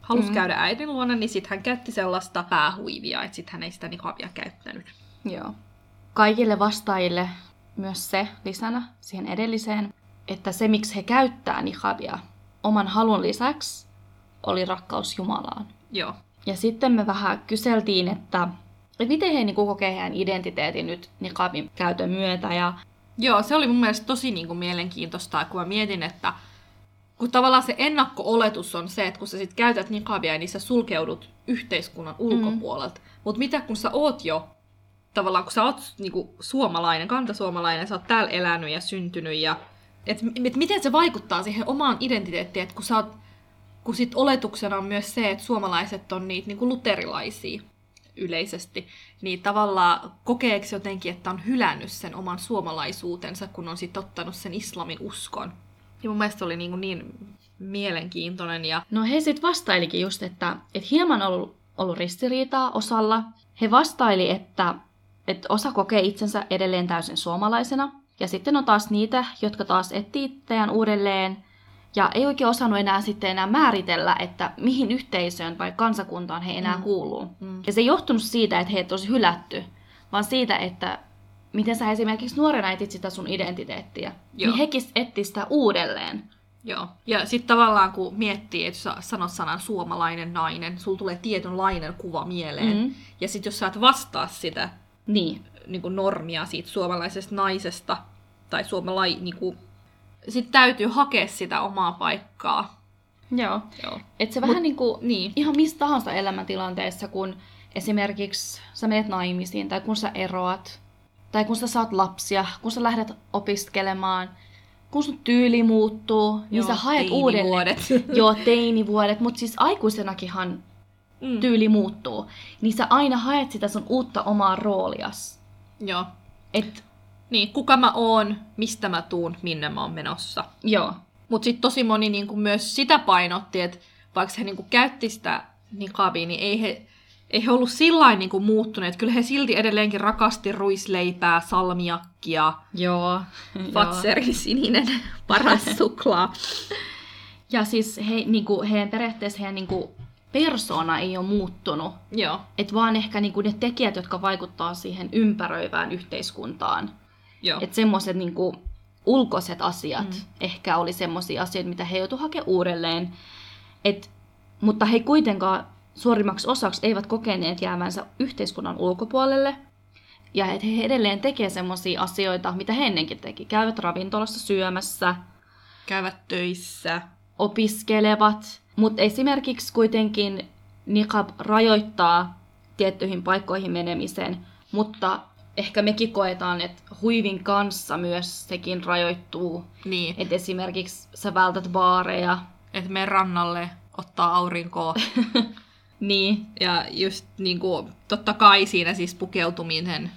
halusi Mm. käydä äidin luona, niin sitten hän käytti sellaista päähuivia, että sitten hän ei sitä niqabia käyttänyt. Joo. Kaikille vastaajille myös se lisänä siihen edelliseen, että se miksi he käyttää niqabia oman halun lisäksi oli rakkaus Jumalaan. Joo. Ja sitten me vähän kyseltiin, että, että miten he niin kokee heidän identiteetin nyt niqabin käytön myötä. Ja Joo, se oli mun mielestä tosi niin kuin mielenkiintoista, kun mä mietin, että kun tavallaan se ennakko-oletus on se, että kun sä sit käytät niqabia, niin sä sulkeudut yhteiskunnan ulkopuolelta. Mm. Mutta mitä kun sä oot jo, tavallaan kun sä oot niinku suomalainen, kantasuomalainen, sä oot täällä elänyt ja syntynyt ja et, et miten se vaikuttaa siihen omaan identiteettiin, että kun sä oot, kun sit oletuksena on myös se, että suomalaiset on niitä niinku luterilaisia yleisesti, niin tavallaan kokeeko jotenkin, että on hylännyt sen oman suomalaisuutensa, kun on sitten ottanut sen islamin uskon. Ja mun mielestä oli niin, niin mielenkiintoinen ja no he sitten vastailikin just, että, että hieman on ollut, ollut ristiriitaa osalla. He vastaili, että, että osa kokee itsensä edelleen täysin suomalaisena. Ja sitten on taas niitä, jotka taas etsii itseään uudelleen ja ei oikein osannut enää sitten enää määritellä, että mihin yhteisöön tai kansakuntaan he enää Mm. kuuluu. Mm. Ja se ei johtunut siitä, että heitä olisi hylätty, vaan siitä, että miten sä esimerkiksi nuorena etsit sitä sun identiteettiä, Joo. niin hekin etsii sitä uudelleen. Joo. Ja sitten tavallaan kun miettii, että sä sanot sanan suomalainen nainen, sulla tulee tietynlainen kuva mieleen. Mm. Ja sitten jos sä et vastaa sitä Niin. niin kuin normia siitä suomalaisesta naisesta, tai suomalai, niin kuin, sit täytyy hakea sitä omaa paikkaa. Joo. Joo. Et se Mut- vähän niin kuin Niin. ihan missä tahansa elämäntilanteessa, kun esimerkiksi sä menet naimisiin, tai kun sä eroat, tai kun sä saat lapsia, kun sä lähdet opiskelemaan, kun sun tyyli muuttuu, niin Joo, sä haet uudelleen. *laughs* Joo, teinivuodet, mutta siis aikuisenakinhan Mm. tyyli muuttuu. Niin sä aina haet sitä sun uutta omaa roolias. Joo. Et, Niin, kuka mä oon, mistä mä tuun, minne mä oon menossa. joo. Mutta sitten tosi moni niinku myös sitä painotti, että vaikka he niinku käytti sitä niqabia, niin ei he, ei he ollut sillä niinku muuttuneet. Kyllä he silti edelleenkin rakasti ruisleipää, salmiakkia, Joo. *laughs* Fatserin sininen *laughs* paras suklaa. Ja siis he, niinku, heidän periaatteessa heidän niinku, persona ei ole muuttunut. Joo. Et vaan ehkä niinku, ne tekijät, jotka vaikuttaa siihen ympäröivään yhteiskuntaan. Että semmoiset niinku, ulkoiset asiat Mm. ehkä oli semmoisia asioita, mitä he joutuivat hakemaan uudelleen. Et, mutta he kuitenkaan suurimmaksi osaksi eivät kokeneet jäävänsä yhteiskunnan ulkopuolelle. Ja että he edelleen tekee semmoisia asioita, mitä he ennenkin teki. Käyvät ravintolassa syömässä, Käyvät töissä. opiskelevat, mutta esimerkiksi kuitenkin niqab rajoittaa tiettyihin paikkoihin menemisen, mutta ehkä mekin koetaan, että huivin kanssa myös sekin rajoittuu. Niin, Että esimerkiksi sä vältät baareja, että me rannalle ottaa aurinkoa. *laughs* niin ja just niinku, totta kai siinä siis pukeutuminen.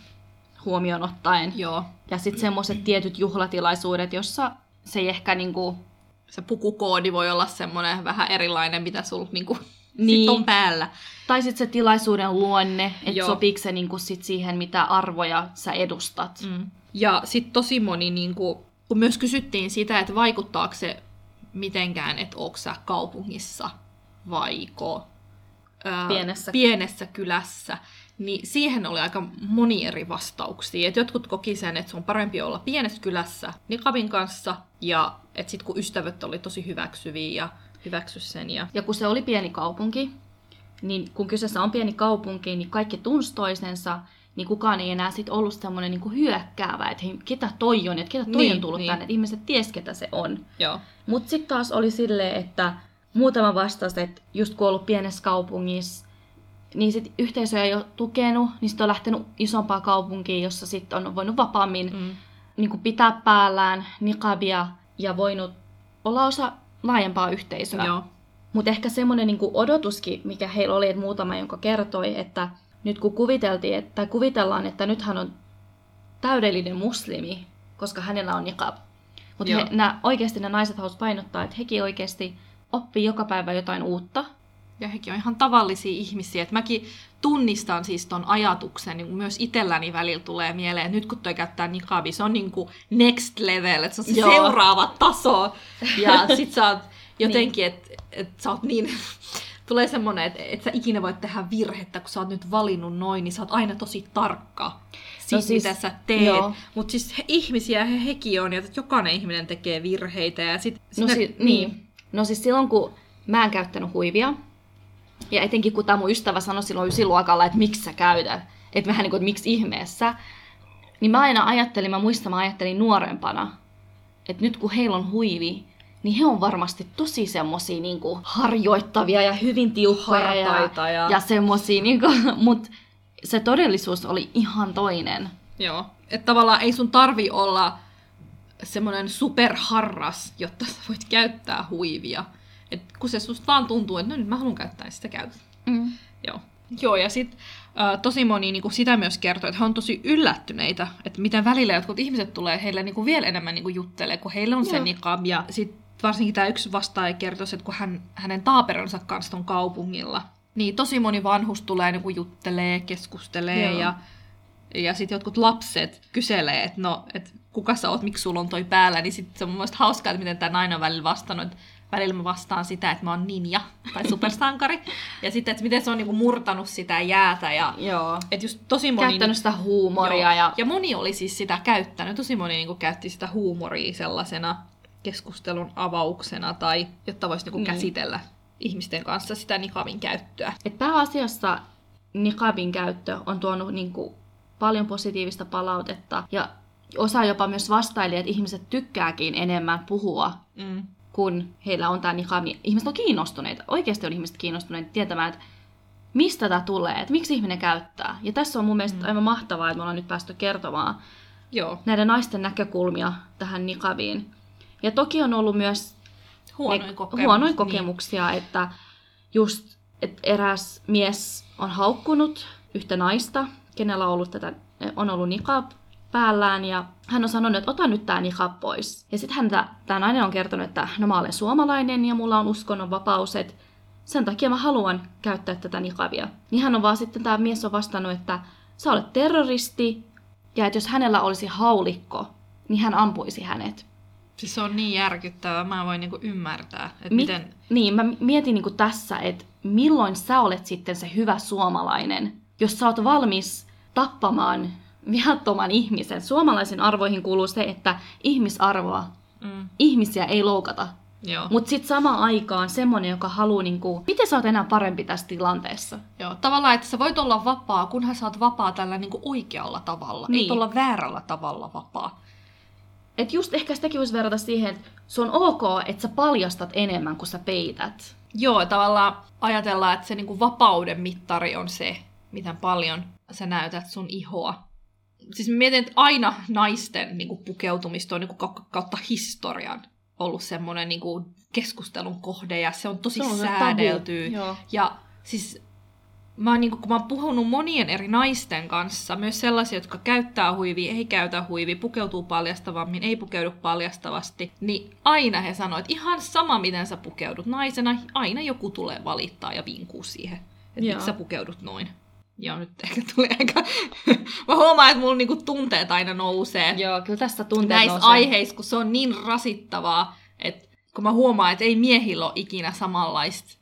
huomioon ottaen. Joo. Ja sitten semmoiset tietyt juhlatilaisuudet, jossa se ei ehkä niinku... Se pukukoodi voi olla semmoinen vähän erilainen, mitä sulla niinku Niin. sit on päällä. Tai sitten se tilaisuuden luonne, että sopiiko se niinku sit siihen, mitä arvoja sä edustat. Mm. Ja sitten tosi moni, niin kuin, kun myös kysyttiin sitä, että vaikuttaako se mitenkään, että onko sä kaupungissa vaiko ää, Pienessä. pienessä kylässä, niin siihen oli aika moni eri vastauksia. Et jotkut koki sen, että se on parempi olla pienessä kylässä Nikabin kanssa, ja että sitten kun ystävät oli tosi hyväksyviä ja hyväksy sen. Ja... Ja kun se oli pieni kaupunki, niin kun kyseessä on pieni kaupunki, niin kaikki tunsi toisensa, niin kukaan ei enää sit ollut semmoinen niin hyökkäävä, että hei, ketä toi on, että ketä toi Niin, on tullut niin. tänne, että ihmiset ties, ketä se on. Mutta sitten taas oli silleen, että muutama vastaus, että just kun ollut pienessä kaupungissa, niin sit yhteisö ei ole tukenut, niin sitten on lähtenyt isompaan kaupunkiin, jossa sitten on voinut vapaammin Mm. niin pitää päällään niqabia ja voinut olla osa laajempaa yhteisöä. Joo. Mutta ehkä semmoinen niin odotuskin, mikä heillä oli, että muutama, jonka kertoi, että nyt kun kuviteltiin, että, tai kuvitellaan, että nyt hän on täydellinen muslimi, koska hänellä on niqab. Mutta oikeasti nämä naiset halusivat painottaa, että hekin oikeasti oppii joka päivä jotain uutta. Ja hekin on ihan tavallisia ihmisiä. Et mäkin tunnistan siis ton ajatuksen, niin myös itselläni välillä tulee mieleen, että nyt kun toi käyttää niqabi, se on niinku next level, että se on se Joo. seuraava taso. Ja *laughs* sit sä oot jotenkin, että et sä oot niin... *laughs* Tulee semmonen, että et sä ikinä voit tehdä virhettä, kun sä oot nyt valinnut noin, niin sä oot aina tosi tarkka siitä, No siis- mitä sä teet. Mutta siis he, ihmisiä he, hekin on, ja jokainen ihminen tekee virheitä. Ja sit, No, ne- si- niin. no siis silloin, kun mä en käyttänyt huivia, ja etenkin kun tämä mun ystävä sanoi silloin ysiluokalla, että miksi sä käytät, että vähän niin kuin, että miksi ihmeessä, niin mä aina ajattelin, mä muistan, mä ajattelin nuorempana, että nyt kun heillä on huivi, niin he on varmasti tosi semmosia niin kuin harjoittavia ja hyvin tiukkoja ja, ja- ja semmosia, niin kuin, *laughs* mutta se todellisuus oli ihan toinen. Joo. Että tavallaan ei sun tarvi olla semmoinen superharras, jotta sä voit käyttää huivia. Et kun se susta vaan tuntuu, että no nyt mä haluan käyttää, niin sitä käytät. Mm. Joo. Joo, ja sitten äh, tosi moni niin sitä myös kertoo, että he on tosi yllättyneitä, että miten välillä jotkut ihmiset tulee heille niin vielä enemmän niin juttelee, kun heillä on se Joo. niqab. Ja sitten varsinkin tämä yksi vastaaja kertoi, että kun hän, hänen taaperonsa kanssa on kaupungilla, niin tosi moni vanhus tulee niin juttelee, keskustelee Joo. ja, ja sitten jotkut lapset kyselee, että no, että kuka sä oot, miksi sulla on toi päällä, niin sitten se on mun mielestä hauskaa, että miten tämä nainen on välillä vastannut, että välillä mä vastaan sitä, että mä oon ninja tai supersankari, ja sitten, että miten se on niinku murtanut sitä jäätä, ja Joo. että just tosi moni... Käyttänyt sitä huumoria Joo. ja... ja moni oli siis sitä käyttänyt, tosi moni niinku käytti sitä huumoria sellaisena keskustelun avauksena, tai jotta voisi niinku Niin. käsitellä ihmisten kanssa sitä nikavin käyttöä. Et pääasiassa niqabin käyttö on tuonut niin kuin, paljon positiivista palautetta ja osa jopa myös vastaili, että ihmiset tykkääkin enemmän puhua, Mm. Kun heillä on tämä niqab. niin Ihmiset on kiinnostuneita, oikeasti on ihmiset kiinnostuneita tietämään, että mistä tämä tulee, että miksi ihminen käyttää. Ja tässä on mun mielestä Mm. aivan mahtavaa, että me ollaan nyt päästy kertomaan Joo, näiden naisten näkökulmia tähän niqabiin. Ja toki on ollut myös huonoin ne- kokemus. huonoja niin. kokemuksia, että just että eräs mies on haukkunut yhtä naista, kenellä on ollut, tätä, on ollut niqab päällään ja hän on sanonut, että ota nyt tämä niqab pois. Ja sitten tämä nainen on kertonut, että no mä olen suomalainen ja mulla on uskonnon vapaus, että sen takia mä haluan käyttää tätä niqabia. Niin hän on vaan sitten, tämä mies on vastannut, että sä olet terroristi ja että jos hänellä olisi haulikko, niin hän ampuisi hänet. Siis se on niin järkyttävää, mä en voi niinku ymmärtää, että Mi- miten... Niin, mä mietin niinku tässä, että milloin sä olet sitten se hyvä suomalainen, jos sä oot valmis tappamaan viattoman ihmisen. Suomalaisen arvoihin kuuluu se, että ihmisarvoa, Mm, ihmisiä ei loukata. Mutta sitten samaan aikaan semmonen, joka haluaa, niinku, miten sä oot enää parempi tässä tilanteessa? Joo, tavallaan, että sä voit olla vapaa, kunhan sä oot vapaa tällä niinku oikealla tavalla. Niin. Ei olla väärällä tavalla vapaa. Et just ehkä sitäkin voisi verrata siihen, että se on ok, että sä paljastat enemmän kuin sä peität. Joo, tavallaan ajatellaan, että se niinku vapauden mittari on se, miten paljon sä näytät sun ihoa. Siis mietin, että aina naisten niinku pukeutumista on niinku kau- kautta historian ollut semmoinen niinku keskustelun kohde ja se on tosi Se on säädelty. Ja siis mä oon, niinku, kun mä oon puhunut monien eri naisten kanssa, myös sellaisia, jotka käyttää huivia, ei käytä huivia, pukeutuu paljastavammin, ei pukeudu paljastavasti, niin aina he sanoo, että ihan sama miten sä pukeudut naisena, aina joku tulee valittaa ja vinkuu siihen, että miksi sä pukeudut noin. Ja nyt ehkä tuli aika... *laughs* mä huomaan, että mulla niinku tunteet aina nousee Joo, kyllä tässä tunteet näissä nousee. aiheissa, kun se on niin rasittavaa, että kun mä huomaan, että ei miehillä ole ikinä samanlaista,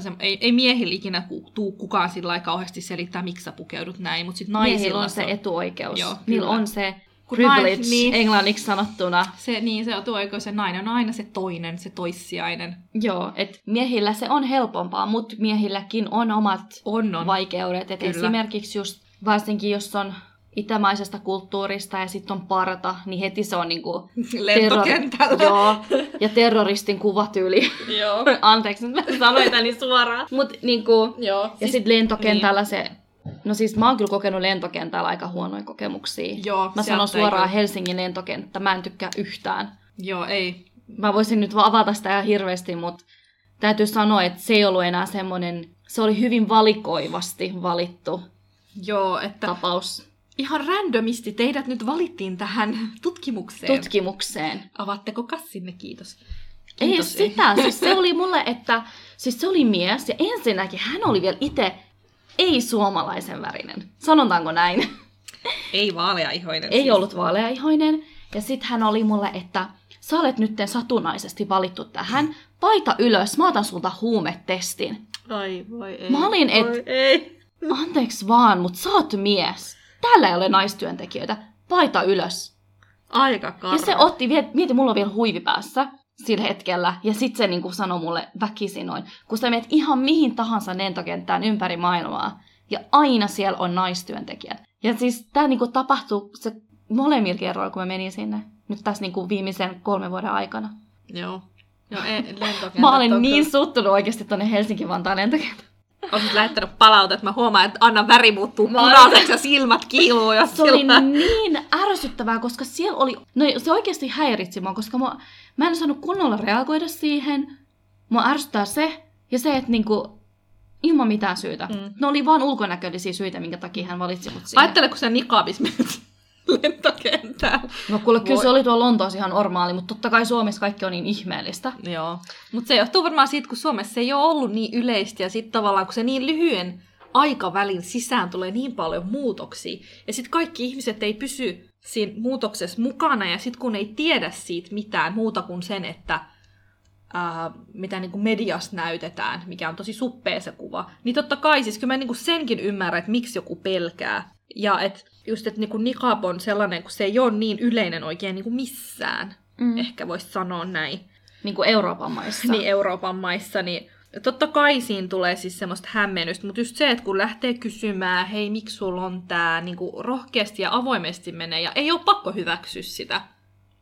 se, ei, ei miehillä ikinä ku, tuu kukaan sillä kauheasti selittää, miksi sä pukeudut näin, mutta sitten naisilla Miehillä on se on- etuoikeus. Joo, Niillä on se kun privilege nais- niin, englanniksi sanottuna. se, niin se tuo, eikö se nainen on aina se toinen, se toissijainen. Joo, että miehillä se on helpompaa, mutta miehilläkin on omat On, on. vaikeudet. Et Kyllä. esimerkiksi just, varsinkin jos on itämaisesta kulttuurista ja sitten on parta, niin heti se on niinku *laughs* Lentokentällä. Joo, ja terroristin kuvatyyli. Joo. *laughs* Anteeksi, nyt mä sanoin tän niin suoraan. Mut niinku, Joo. ja sitten lentokentällä se... No siis mä oon kyllä kokenut lentokentällä aika huonoja kokemuksia. Joo, Mä sanon ei suoraan kyllä- Helsingin lentokenttä, mä en tykkää yhtään. Joo, ei. Mä voisin nyt vaan avata sitä ihan hirveästi, mutta täytyy sanoa, että se ei ollut enää semmoinen... Se oli hyvin valikoivasti valittu Joo, että tapaus ihan randomisti teidät nyt valittiin tähän *laughs* tutkimukseen. tutkimukseen. Avatteko kassinne, kiitos. Ei Kiitos, sitä. Siis se *laughs* oli mulle, että siis se oli mies ja ensinnäkin hän oli vielä itse ei-suomalaisen värinen. Sanotaanko näin? *laughs* Ei vaaleaihoinen. ei ollut vaaleaihoinen. Ja sitten hän oli mulle, että sä olet nytten satunnaisesti valittu tähän. Paita ylös, mä otan sulta huumetestin. Ai voi ei. Mä olin, et- Voi ei. Anteeksi vaan, mutta sä oot mies. Täällä ei ole naistyöntekijöitä. Paita ylös. Aika karra. Ja se otti, mieti, mulla on vielä huivi päässä sillä hetkellä. Ja sitten se niinku sanoi mulle väkisin noin. Kun sä menet ihan mihin tahansa lentokenttään ympäri maailmaa. Ja aina siellä on naistyöntekijät. Ja siis tää niinku tapahtui se molemmilla kerroilla, kun mä menin sinne. Nyt tässä niinku viimeisen kolmen vuoden aikana. Joo. Ei, *laughs* lentokentät Mä olen niin kyllä- suuttunut oikeasti tonne Helsinki-Vantaan lentokenttään. Olisit lähettänyt palautetta, että mä huomaan, että Anna väri muuttuu punaiseksi ja silmät kiiluu. Jos Se oli niin ärsyttävää, koska siellä oli... No se oikeasti häiritsi mua, koska mä, mä en saanut kunnolla reagoida siihen. Mua ärsyttää se ja se, että niinku, ilman mitään syytä. Mm. Ne oli vaan ulkonäköllisiä syitä, minkä takia hän valitsi mut siihen. Ajattele, kun sä nikabis menet *laughs* lentokenttään. No kuule, kyllä Voi- se oli tuolla Lontoossa ihan normaali, mutta totta kai Suomessa kaikki on niin ihmeellistä. Joo. Mutta se johtuu varmaan siitä, kun Suomessa se ei ole ollut niin yleistä ja sitten tavallaan, kun se niin lyhyen aikavälin sisään tulee niin paljon muutoksia ja sitten kaikki ihmiset ei pysy siinä muutoksessa mukana ja sitten kun ei tiedä siitä mitään muuta kuin sen, että ää, mitä niin kuin mediassa näytetään, mikä on tosi suppea se kuva, niin totta kai siis kyllä mä niin kuin senkin ymmärrän, että miksi joku pelkää. Ja että just, että niin kuin niqab on sellainen, kun se ei ole niin yleinen oikein niin kuin missään. Mm. Ehkä voisi sanoa näin Niin kuin Euroopan maissa. *laughs* niin Euroopan maissa, niin totta kai siinä tulee siis semmoista hämmennystä, mutta just se, että kun lähtee kysymään, hei, miksi sulla on tää, niin kuin rohkeasti ja avoimesti menee, ja ei ole pakko hyväksyä sitä.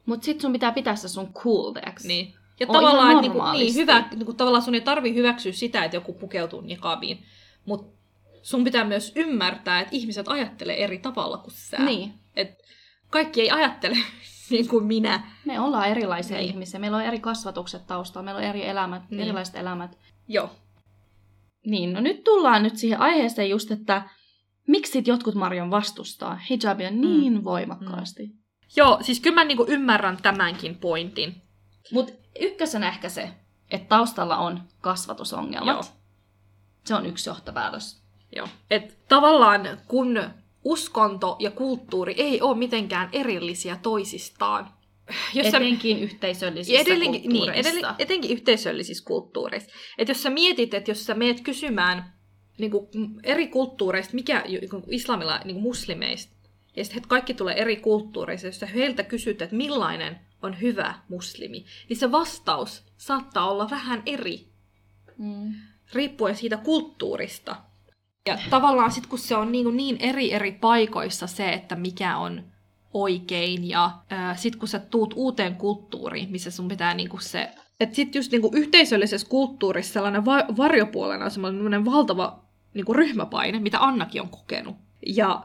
Mutta sit sun pitää pitää se sun cool, teoks? Niin. Ja On tavallaan, että niinku, niin, hyvä, niinku, tavallaan sun ei tarvi hyväksyä sitä, että joku pukeutuu nikabiin, mutta sun pitää myös ymmärtää, että ihmiset ajattelee eri tavalla kuin sä. Niin. Et kaikki ei ajattele *laughs* niin kuin minä. Me ollaan erilaisia Niin. ihmisiä. Meillä on eri kasvatukset taustalla, meillä on eri elämät, Niin. erilaiset elämät. Joo. Niin, no nyt tullaan nyt siihen aiheeseen just, että miksi jotkut Marion vastustaa hijabia niin Mm. mm. voimakkaasti. Mm. Joo, siis kyllä mä niinku ymmärrän tämänkin pointin. Mutta ykkösenä ehkä se, että taustalla on kasvatusongelmat. Joo. Se on yksi johtopäätös. Joo. Et tavallaan kun uskonto ja kulttuuri ei ole mitenkään erillisiä toisistaan. Jos sä- Etenkin yhteisöllisissä edelleen, niin, kulttuureissa. edelleen, etenkin yhteisöllisissä kulttuureissa. Että jos sä mietit, että jos sä meet kysymään niin kuin, eri kulttuureista, mikä niin islamilla, niin kuin muslimeista, ja sitten kaikki tulee eri kulttuureista, jos sä heiltä kysyt, että millainen on hyvä muslimi, niin se vastaus saattaa olla vähän eri, Mm. riippuen siitä kulttuurista. Ja *laughs* tavallaan sitten kun se on niin, niin eri eri paikoissa se, että mikä on oikein ja sitten kun sä tuut uuteen kulttuuriin, missä sun pitää niinku se... Että sitten just niinku yhteisöllisessä kulttuurissa sellainen va- varjopuolena on semmoinen valtava niinku ryhmäpaine, mitä Annakin on kokenut. Ja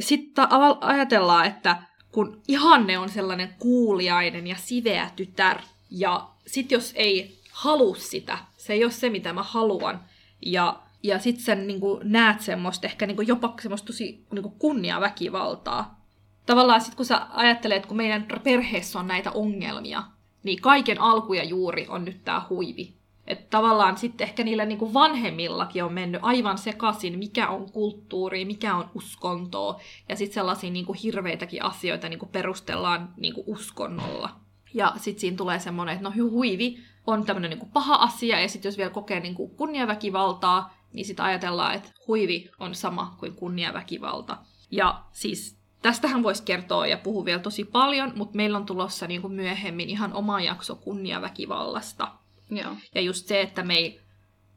sitten ajatellaan, että kun ihanne on sellainen kuuliainen ja siveä tytär, ja sitten jos ei halua sitä, se ei ole se, mitä mä haluan, ja, ja sitten sen niin näet semmoista, ehkä niin jopa semmoista tosi niin kunniaväkivaltaa. Tavallaan sitten kun sä ajattelet, että kun meidän perheessä on näitä ongelmia, niin kaiken alku ja juuri on nyt tämä huivi. Että tavallaan sitten ehkä niillä niin vanhemmillakin on mennyt aivan sekaisin, mikä on kulttuuri, mikä on uskontoa, ja sitten sellaisia niin hirveitäkin asioita niin perustellaan niin uskonnolla. Ja sitten siinä tulee semmoinen, että no huivi on tämmöinen niin paha asia, ja sitten jos vielä kokee niin kunniaväkivaltaa, niin sitten ajatellaan, että huivi on sama kuin kunniaväkivalta. Ja siis tästähän voisi kertoa ja puhua vielä tosi paljon, mutta meillä on tulossa niin kuin myöhemmin ihan oma jakso kunniaväkivallasta. Joo. Ja just se, että me ei,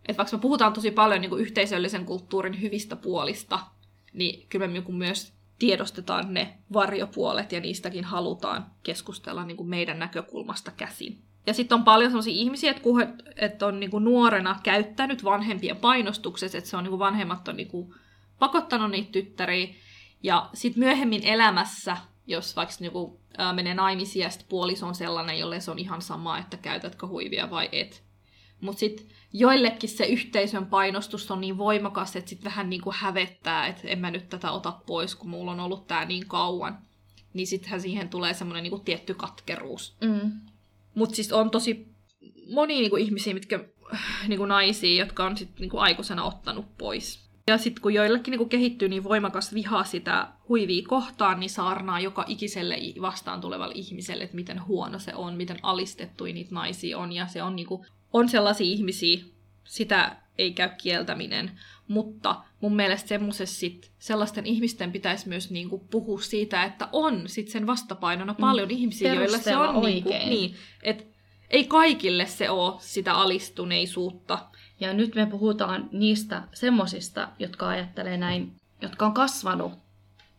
että vaikka me puhutaan tosi paljon niin kuin yhteisöllisen kulttuurin hyvistä puolista, niin kyllä me niin myös tiedostetaan ne varjopuolet ja niistäkin halutaan keskustella niin kuin meidän näkökulmasta käsin. Ja sitten on paljon sellaisia ihmisiä, että, kun he, että on niin kuin nuorena käyttänyt vanhempien painostuksessa, että se on niin kuin vanhemmat on niin kuin pakottanut niitä tyttäriä. Ja sitten myöhemmin elämässä, jos vaikka niin kuin, ää, menee naimisiin ja puoliso on sellainen, jolle se on ihan sama, että käytätkö huivia vai et. Mutta sitten joillekin se yhteisön painostus on niin voimakas, että sitten vähän niin kuin hävettää, että en mä nyt tätä ota pois, kun mulla on ollut tämä niin kauan. Niin sittenhän siihen tulee semmoinen niin tietty katkeruus. Mm. Mutta siis on tosi moni niinku ihmisiä, mitkä niinku naisia, jotka on sit niinku aikuisena ottanut pois. Ja sitten kun joillekin niinku kehittyy niin voimakas viha sitä huivia kohtaan, niin saarnaa joka ikiselle vastaan tulevalle ihmiselle, että miten huono se on, miten alistettuja niitä naisia on. Ja se on, niinku, on sellaisia ihmisiä, sitä ei käy kieltäminen, mutta mun mielestä sit, sellaisten ihmisten pitäisi myös niinku puhua siitä, että on sit sen vastapainona mm. paljon mm. ihmisiä, joilla se on niinku, niin, että ei kaikille se ole sitä alistuneisuutta. Ja nyt me puhutaan niistä semmosista, jotka ajattelee näin, jotka on kasvanut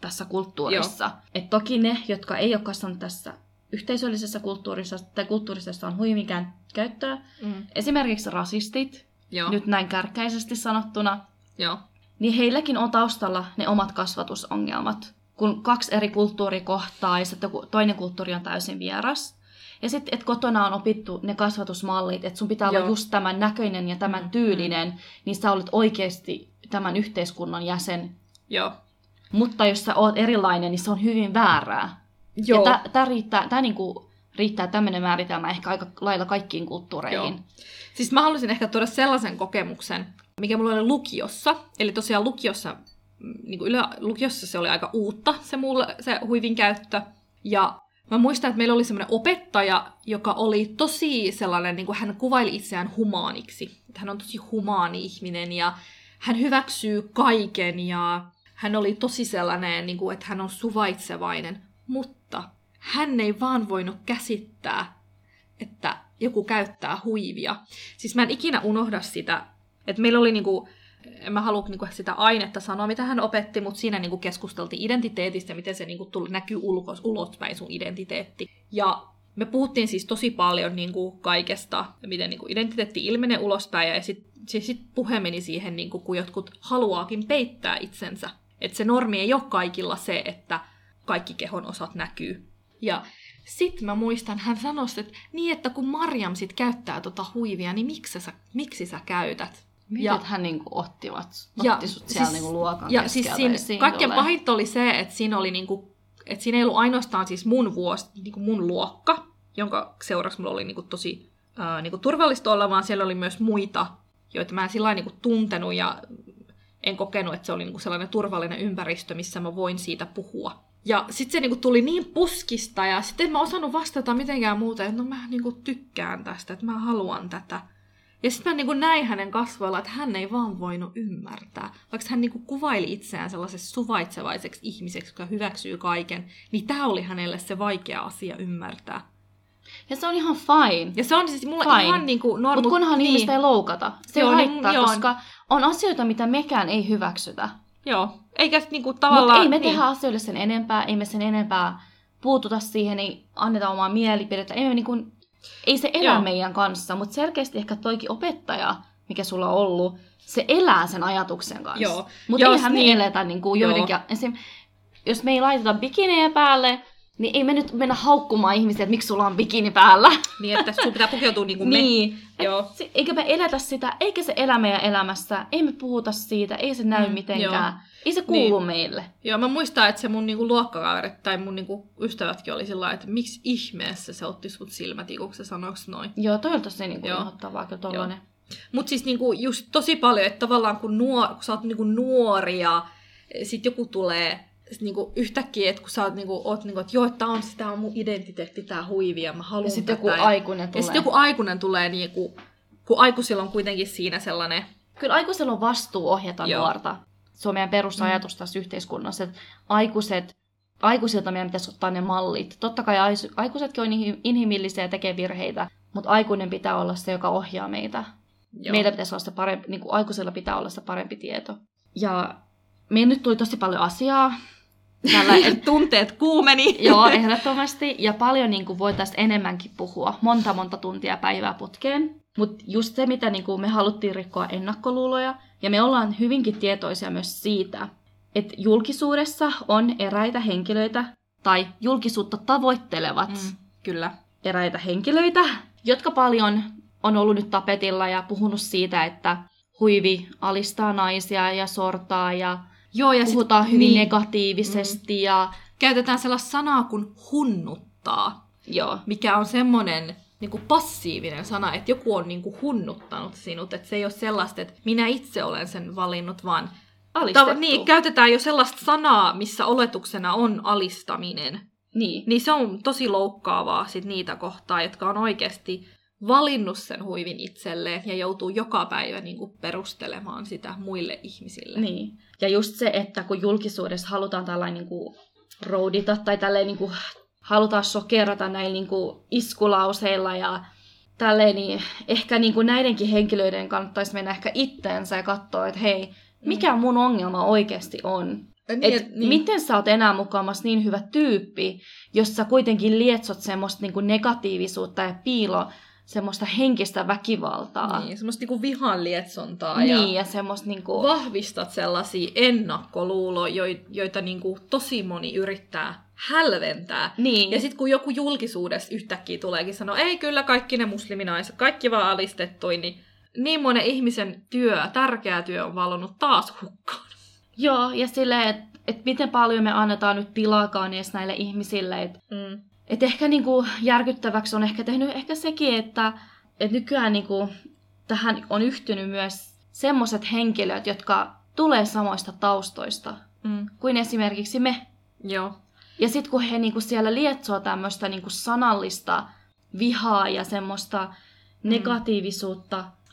tässä kulttuurissa. Et toki ne, jotka ei ole kasvanut tässä yhteisöllisessä kulttuurissa tai kulttuurissa on huimikään käyttöä. Mm. Esimerkiksi rasistit, Joo. nyt näin kärkäisesti sanottuna, Joo. niin heilläkin on taustalla ne omat kasvatusongelmat. Kun kaksi eri kulttuuria kohtaa ja sitten toinen kulttuuri on täysin vieras. Ja sitten, että kotona on opittu ne kasvatusmallit, että sun pitää Joo. olla just tämän näköinen ja tämän mm. tyylinen, niin sä olet oikeasti tämän yhteiskunnan jäsen. Joo. Mutta jos sä oot erilainen, niin se on hyvin väärää. Joo. Ja tämä riittää, tää niinku riittää tämmöinen määritelmä ehkä aika lailla kaikkiin kulttuureihin. Joo. Siis mä haluaisin ehkä tuoda sellaisen kokemuksen, mikä mulla oli lukiossa. Eli tosiaan lukiossa, niin kuin ylä, lukiossa se oli aika uutta, se, mulle, se huivin käyttö. Ja mä muistan, että meillä oli semmoinen opettaja, joka oli tosi sellainen, niin kuin hän kuvaili itseään humaaniksi. Että hän on tosi humaani ihminen ja hän hyväksyy kaiken ja hän oli tosi sellainen, niin kuin, että hän on suvaitsevainen. Mutta hän ei vaan voinut käsittää, että joku käyttää huivia. Siis mä en ikinä unohda sitä, että meillä oli niinku, en mä halua niinku sitä ainetta sanoa, mitä hän opetti, mutta siinä niinku keskusteltiin identiteetistä, miten se niinku tuli, näkyy ulkos, ulospäin sun identiteetti. Ja me puhuttiin siis tosi paljon niinku kaikesta, miten niinku identiteetti ilmenee ulospäin, ja sitten sit puhe meni siihen, niinku, kun jotkut haluaakin peittää itsensä. Että se normi ei ole kaikilla se, että kaikki kehon osat näkyy. Ja sitten mä muistan, hän sanoi, että niin, että kun Marjam sit käyttää tota huivia, niin miksi sä, miksi sä käytät? Miten ja, hän niinku ottivat, otti ja, sut siellä siis, niinku luokan Ja siis siinä, kaikkein pahinta oli se, että siinä, oli niinku, että siinä ei ollut ainoastaan siis mun vuosi, niinku mun luokka, jonka seuraksi mulla oli niinku tosi ää, niinku turvallista olla, vaan siellä oli myös muita, joita mä en sillä niinku tuntenut ja en kokenut, että se oli niinku sellainen turvallinen ympäristö, missä mä voin siitä puhua. Ja sitten se niinku tuli niin puskista ja sitten en mä osannut vastata mitenkään muuta, että no mä niinku tykkään tästä, että mä haluan tätä. Ja sitten mä niinku näin hänen kasvoilla, että hän ei vaan voinut ymmärtää. Vaikka hän niinku kuvaili itseään sellaiseksi suvaitsevaiseksi ihmiseksi, joka hyväksyy kaiken, niin tämä oli hänelle se vaikea asia ymmärtää. Ja se on ihan fine. Ja se on siis mulla fine. ihan niinku normu... Mutta kunhan niin. ihmistä ei loukata. Se joo, haittaa, niin, koska on asioita, mitä mekään ei hyväksytä. Joo, eikä niinku tavallaan... Mutta ei me niin. tehdä asioille sen enempää, ei me sen enempää puututa siihen, ei anneta omaa mielipidettä, ei, me niinku, ei se elä Joo. meidän kanssa, mutta selkeästi ehkä toikin opettaja, mikä sulla on ollut, se elää sen ajatuksen kanssa. Mutta eihän niin. me eletä niinku joidenkin... Esim, jos me ei laiteta bikinejä päälle, niin ei me nyt mennä haukkumaan ihmisiä, että miksi sulla on bikini päällä. Niin, että sun pitää pukeutua niin kuin me. Niin. Joo. Se, eikä me elätä sitä, eikä se elä meidän elämässä. Ei me puhuta siitä, ei se näy mm, mitenkään. Joo. Ei se kuulu niin. meille. Joo, mä muistan, että se mun niinku luokkakaverit tai mun niinku ystävätkin oli sillä että miksi ihmeessä se otti sut silmätikuksi ja sanoks noin. Joo, toi on tosi niinku inhottavaa kyllä tollanen. Mut siis niinku just tosi paljon, että tavallaan kun, nuor, kun sä oot niinku nuori ja sit joku tulee niinku yhtäkkiä, että kun sä oot, niinku, oot niinku, että joo, että on, sitä on mun identiteetti, tää huivi ja mä haluan Ja sitten joku aikuinen tulee. Ja sitten joku aikuinen tulee, niin kun, aikuisilla on kuitenkin siinä sellainen... Kyllä aikuisella on vastuu ohjata Joo. nuorta. Se on meidän perusajatus mm. tässä yhteiskunnassa, että aikuiset aikuisilta meidän pitäisi ottaa ne mallit. Totta kai aikuisetkin on inhimillisiä ja tekee virheitä, mutta aikuinen pitää olla se, joka ohjaa meitä. Joo. Meillä pitäisi olla se parempi, niin kuin aikuisilla pitää olla se parempi tieto. Ja meillä nyt tuli tosi paljon asiaa. Tällä, et, Tunteet kuumeni. *laughs* joo, ehdottomasti. Ja paljon niin kuin, voitaisiin enemmänkin puhua. Monta, monta tuntia päivää putkeen. Mutta just se, mitä niin kuin, me haluttiin rikkoa ennakkoluuloja. Ja me ollaan hyvinkin tietoisia myös siitä, että julkisuudessa on eräitä henkilöitä, tai julkisuutta tavoittelevat mm, kyllä. eräitä henkilöitä, jotka paljon on ollut nyt tapetilla ja puhunut siitä, että huivi alistaa naisia ja sortaa ja, Joo, ja puhutaan sit, hyvin niin, negatiivisesti. Mm. Ja... Käytetään sellaista sanaa kuin hunnuttaa, Joo. mikä on semmoinen niin kuin passiivinen sana, että joku on niin kuin hunnuttanut sinut, että se ei ole sellaista, että minä itse olen sen valinnut, vaan Ta- niin, käytetään jo sellaista sanaa, missä oletuksena on alistaminen. Niin. Niin se on tosi loukkaavaa sit niitä kohtaa, jotka on oikeasti valinnut sen huivin itselleen ja joutuu joka päivä niin kuin perustelemaan sitä muille ihmisille. Niin. Ja just se, että kun julkisuudessa halutaan tällainen niin kuin roudita tai tälleen niin kuin halutaan sokerata näillä niin kuin iskulauseilla ja tälleen, niin ehkä niin kuin näidenkin henkilöiden kannattaisi mennä ehkä itteensä ja katsoa, että hei, mikä mun ongelma oikeasti on. Niin, et niin. Miten sä oot enää mukaamassa niin hyvä tyyppi, jos sä kuitenkin lietsot semmoista niinku negatiivisuutta ja piilo semmoista henkistä väkivaltaa. Niin, semmoista niinku vihan lietsontaa. Niin, ja, ja semmoista niinku... Vahvistat sellaisia ennakkoluuloja, joita niinku tosi moni yrittää hälventää. Niin. Ja sitten kun joku julkisuudessa yhtäkkiä tuleekin sanoa, ei kyllä kaikki ne musliminaiset, kaikki vaan alistettui, niin niin monen ihmisen työ, tärkeä työ on valonnut taas hukkaan. Joo, ja silleen, että et miten paljon me annetaan nyt tilaakaan edes näille ihmisille. Että mm. Et ehkä niinku järkyttäväksi on ehkä tehnyt ehkä sekin, että et nykyään niinku tähän on yhtynyt myös semmoiset henkilöt, jotka tulee samoista taustoista mm. kuin esimerkiksi me. Joo. Ja sitten kun he niinku siellä lietsoo tämmöistä niinku sanallista vihaa ja semmoista mm.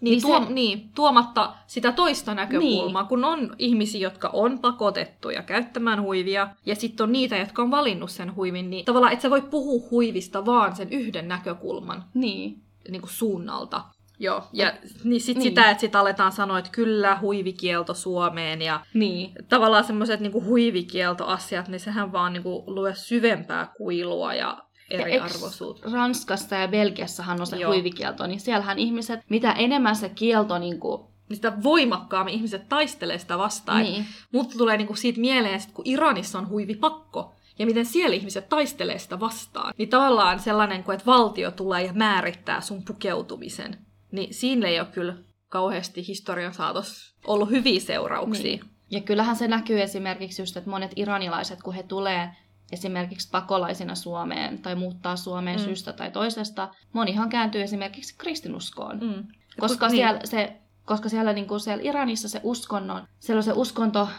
Niin, niin, tuo, se... niin, tuomatta sitä toista näkökulmaa, niin. kun on ihmisiä, jotka on pakotettuja käyttämään huivia, ja sitten on niitä, jotka on valinnut sen huivin, niin tavallaan et sä voi puhua huivista vaan sen yhden näkökulman niin. Niin kuin suunnalta. Joo, ja niin sit niin. sitä, että sit aletaan sanoa, että kyllä huivikielto Suomeen ja niin. tavallaan semmoiset niin huivikieltoasiat, niin sehän vaan niin kuin, luo syvempää kuilua ja eriarvoisuutta. Ranskassa ja Belgiassahan on se Joo. huivikielto, niin siellähän ihmiset, mitä enemmän se kielto niin kuin, sitä voimakkaammin ihmiset taistelee sitä vastaan. Niin. Mutta tulee niinku siitä mieleen, että kun Iranissa on huivipakko, ja miten siellä ihmiset taistelee sitä vastaan, niin tavallaan sellainen, kuin, että valtio tulee ja määrittää sun pukeutumisen, niin siinä ei ole kyllä kauheasti historian saatossa ollut hyviä seurauksia. Niin. Ja kyllähän se näkyy esimerkiksi just, että monet iranilaiset, kun he tulee esimerkiksi pakolaisina Suomeen tai muuttaa Suomeen mm. syystä tai toisesta, monihan kääntyy esimerkiksi kristinuskoon. Mm. Koska, niin. siellä, se, koska siellä, niin kuin siellä Iranissa se uskonnon, siellä on se uskonto,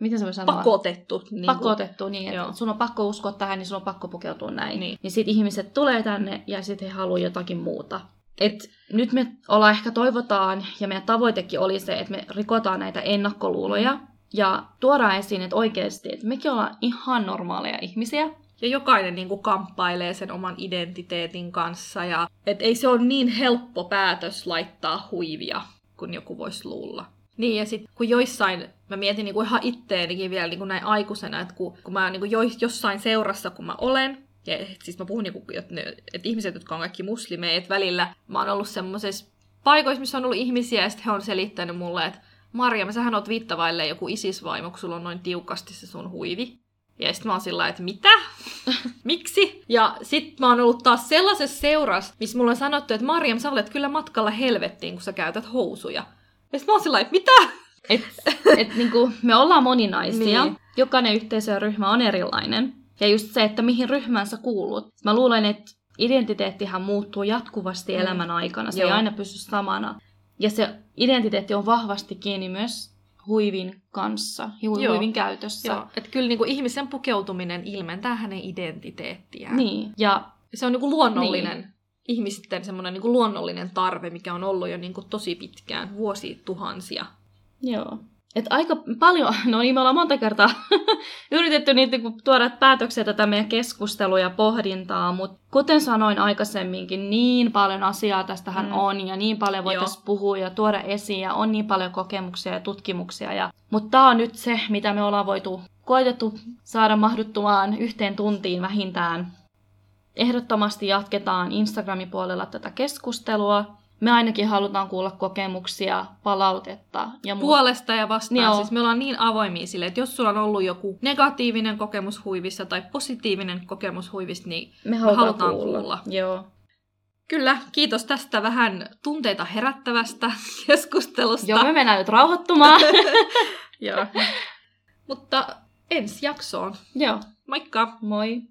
miten se voi sanoa? Pakotettu. Niin Pakotettu, niin että sun on pakko uskoa tähän, niin sun on pakko pukeutua näin. Niin, niin sitten ihmiset tulee tänne ja sitten he haluaa jotakin muuta. Et nyt me ollaan ehkä toivotaan, ja meidän tavoitekin oli se, että me rikotaan näitä ennakkoluuloja, mm ja tuodaan esiin, että oikeasti, että mekin ollaan ihan normaaleja ihmisiä. Ja jokainen niin kuin kamppailee sen oman identiteetin kanssa. Ja et ei se ole niin helppo päätös laittaa huivia, kun joku voisi luulla. Niin, ja sitten kun joissain, mä mietin niin kuin ihan itteenikin vielä niin kuin näin aikuisena, että kun, kun mä niin kuin jossain seurassa, kun mä olen, ja siis mä puhun, niin kuin, että, ne, että ihmiset, jotka on kaikki muslimeja, että välillä mä oon ollut semmoisessa paikoissa, missä on ollut ihmisiä, ja sitten he on selittänyt mulle, että Marja, sähän oot viittavaille joku isisvaimo, kun sulla on noin tiukasti se sun huivi. Ja sitten mä oon sillä että mitä? *laughs* Miksi? Ja sit mä oon ollut taas sellaisessa seurassa, missä mulla on sanottu, että Marjam, sä olet kyllä matkalla helvettiin, kun sä käytät housuja. Ja sit mä oon sillä että mitä? Et, et niinku, me ollaan moninaisia. Niin. Jokainen yhteisö ja ryhmä on erilainen. Ja just se, että mihin ryhmään sä kuulut. Mä luulen, että identiteettihän muuttuu jatkuvasti mm. elämän aikana. Se Joo. ei aina pysy samana. Ja se identiteetti on vahvasti kiinni myös huivin kanssa hu- huivin käytössä. Joo, että kyllä niin kuin ihmisen pukeutuminen ilmentää hänen identiteettiään. Niin, ja... Se on niin kuin luonnollinen, niin. ihmisten semmoinen niin luonnollinen tarve, mikä on ollut jo niin kuin tosi pitkään, vuosituhansia. Joo. Et aika paljon, *laughs* no niin me ollaan monta kertaa *laughs* yritetty niitä tuoda päätöksiä tätä meidän keskustelua ja pohdintaa, mutta kuten sanoin aikaisemminkin, niin paljon asiaa tästähän mm. on ja niin paljon voitaisiin puhua ja tuoda esiin ja on niin paljon kokemuksia ja tutkimuksia. Ja, mutta tämä on nyt se, mitä me ollaan voitu koitettu saada mahduttumaan yhteen tuntiin vähintään. Ehdottomasti jatketaan Instagramin puolella tätä keskustelua me ainakin halutaan kuulla kokemuksia, palautetta. Ja Puolesta ja vastaan. Joo. Siis me ollaan niin avoimia sille, että jos sulla on ollut joku negatiivinen kokemus huivissa tai positiivinen kokemus huivissa, niin me, me halutaan, halutaan kuulla. kuulla. Joo. Kyllä, kiitos tästä vähän tunteita herättävästä *laughs* keskustelusta. Joo, me mennään nyt rauhoittumaan. *laughs* Joo. Mutta ensi jaksoon. Joo. Moikka! Moi!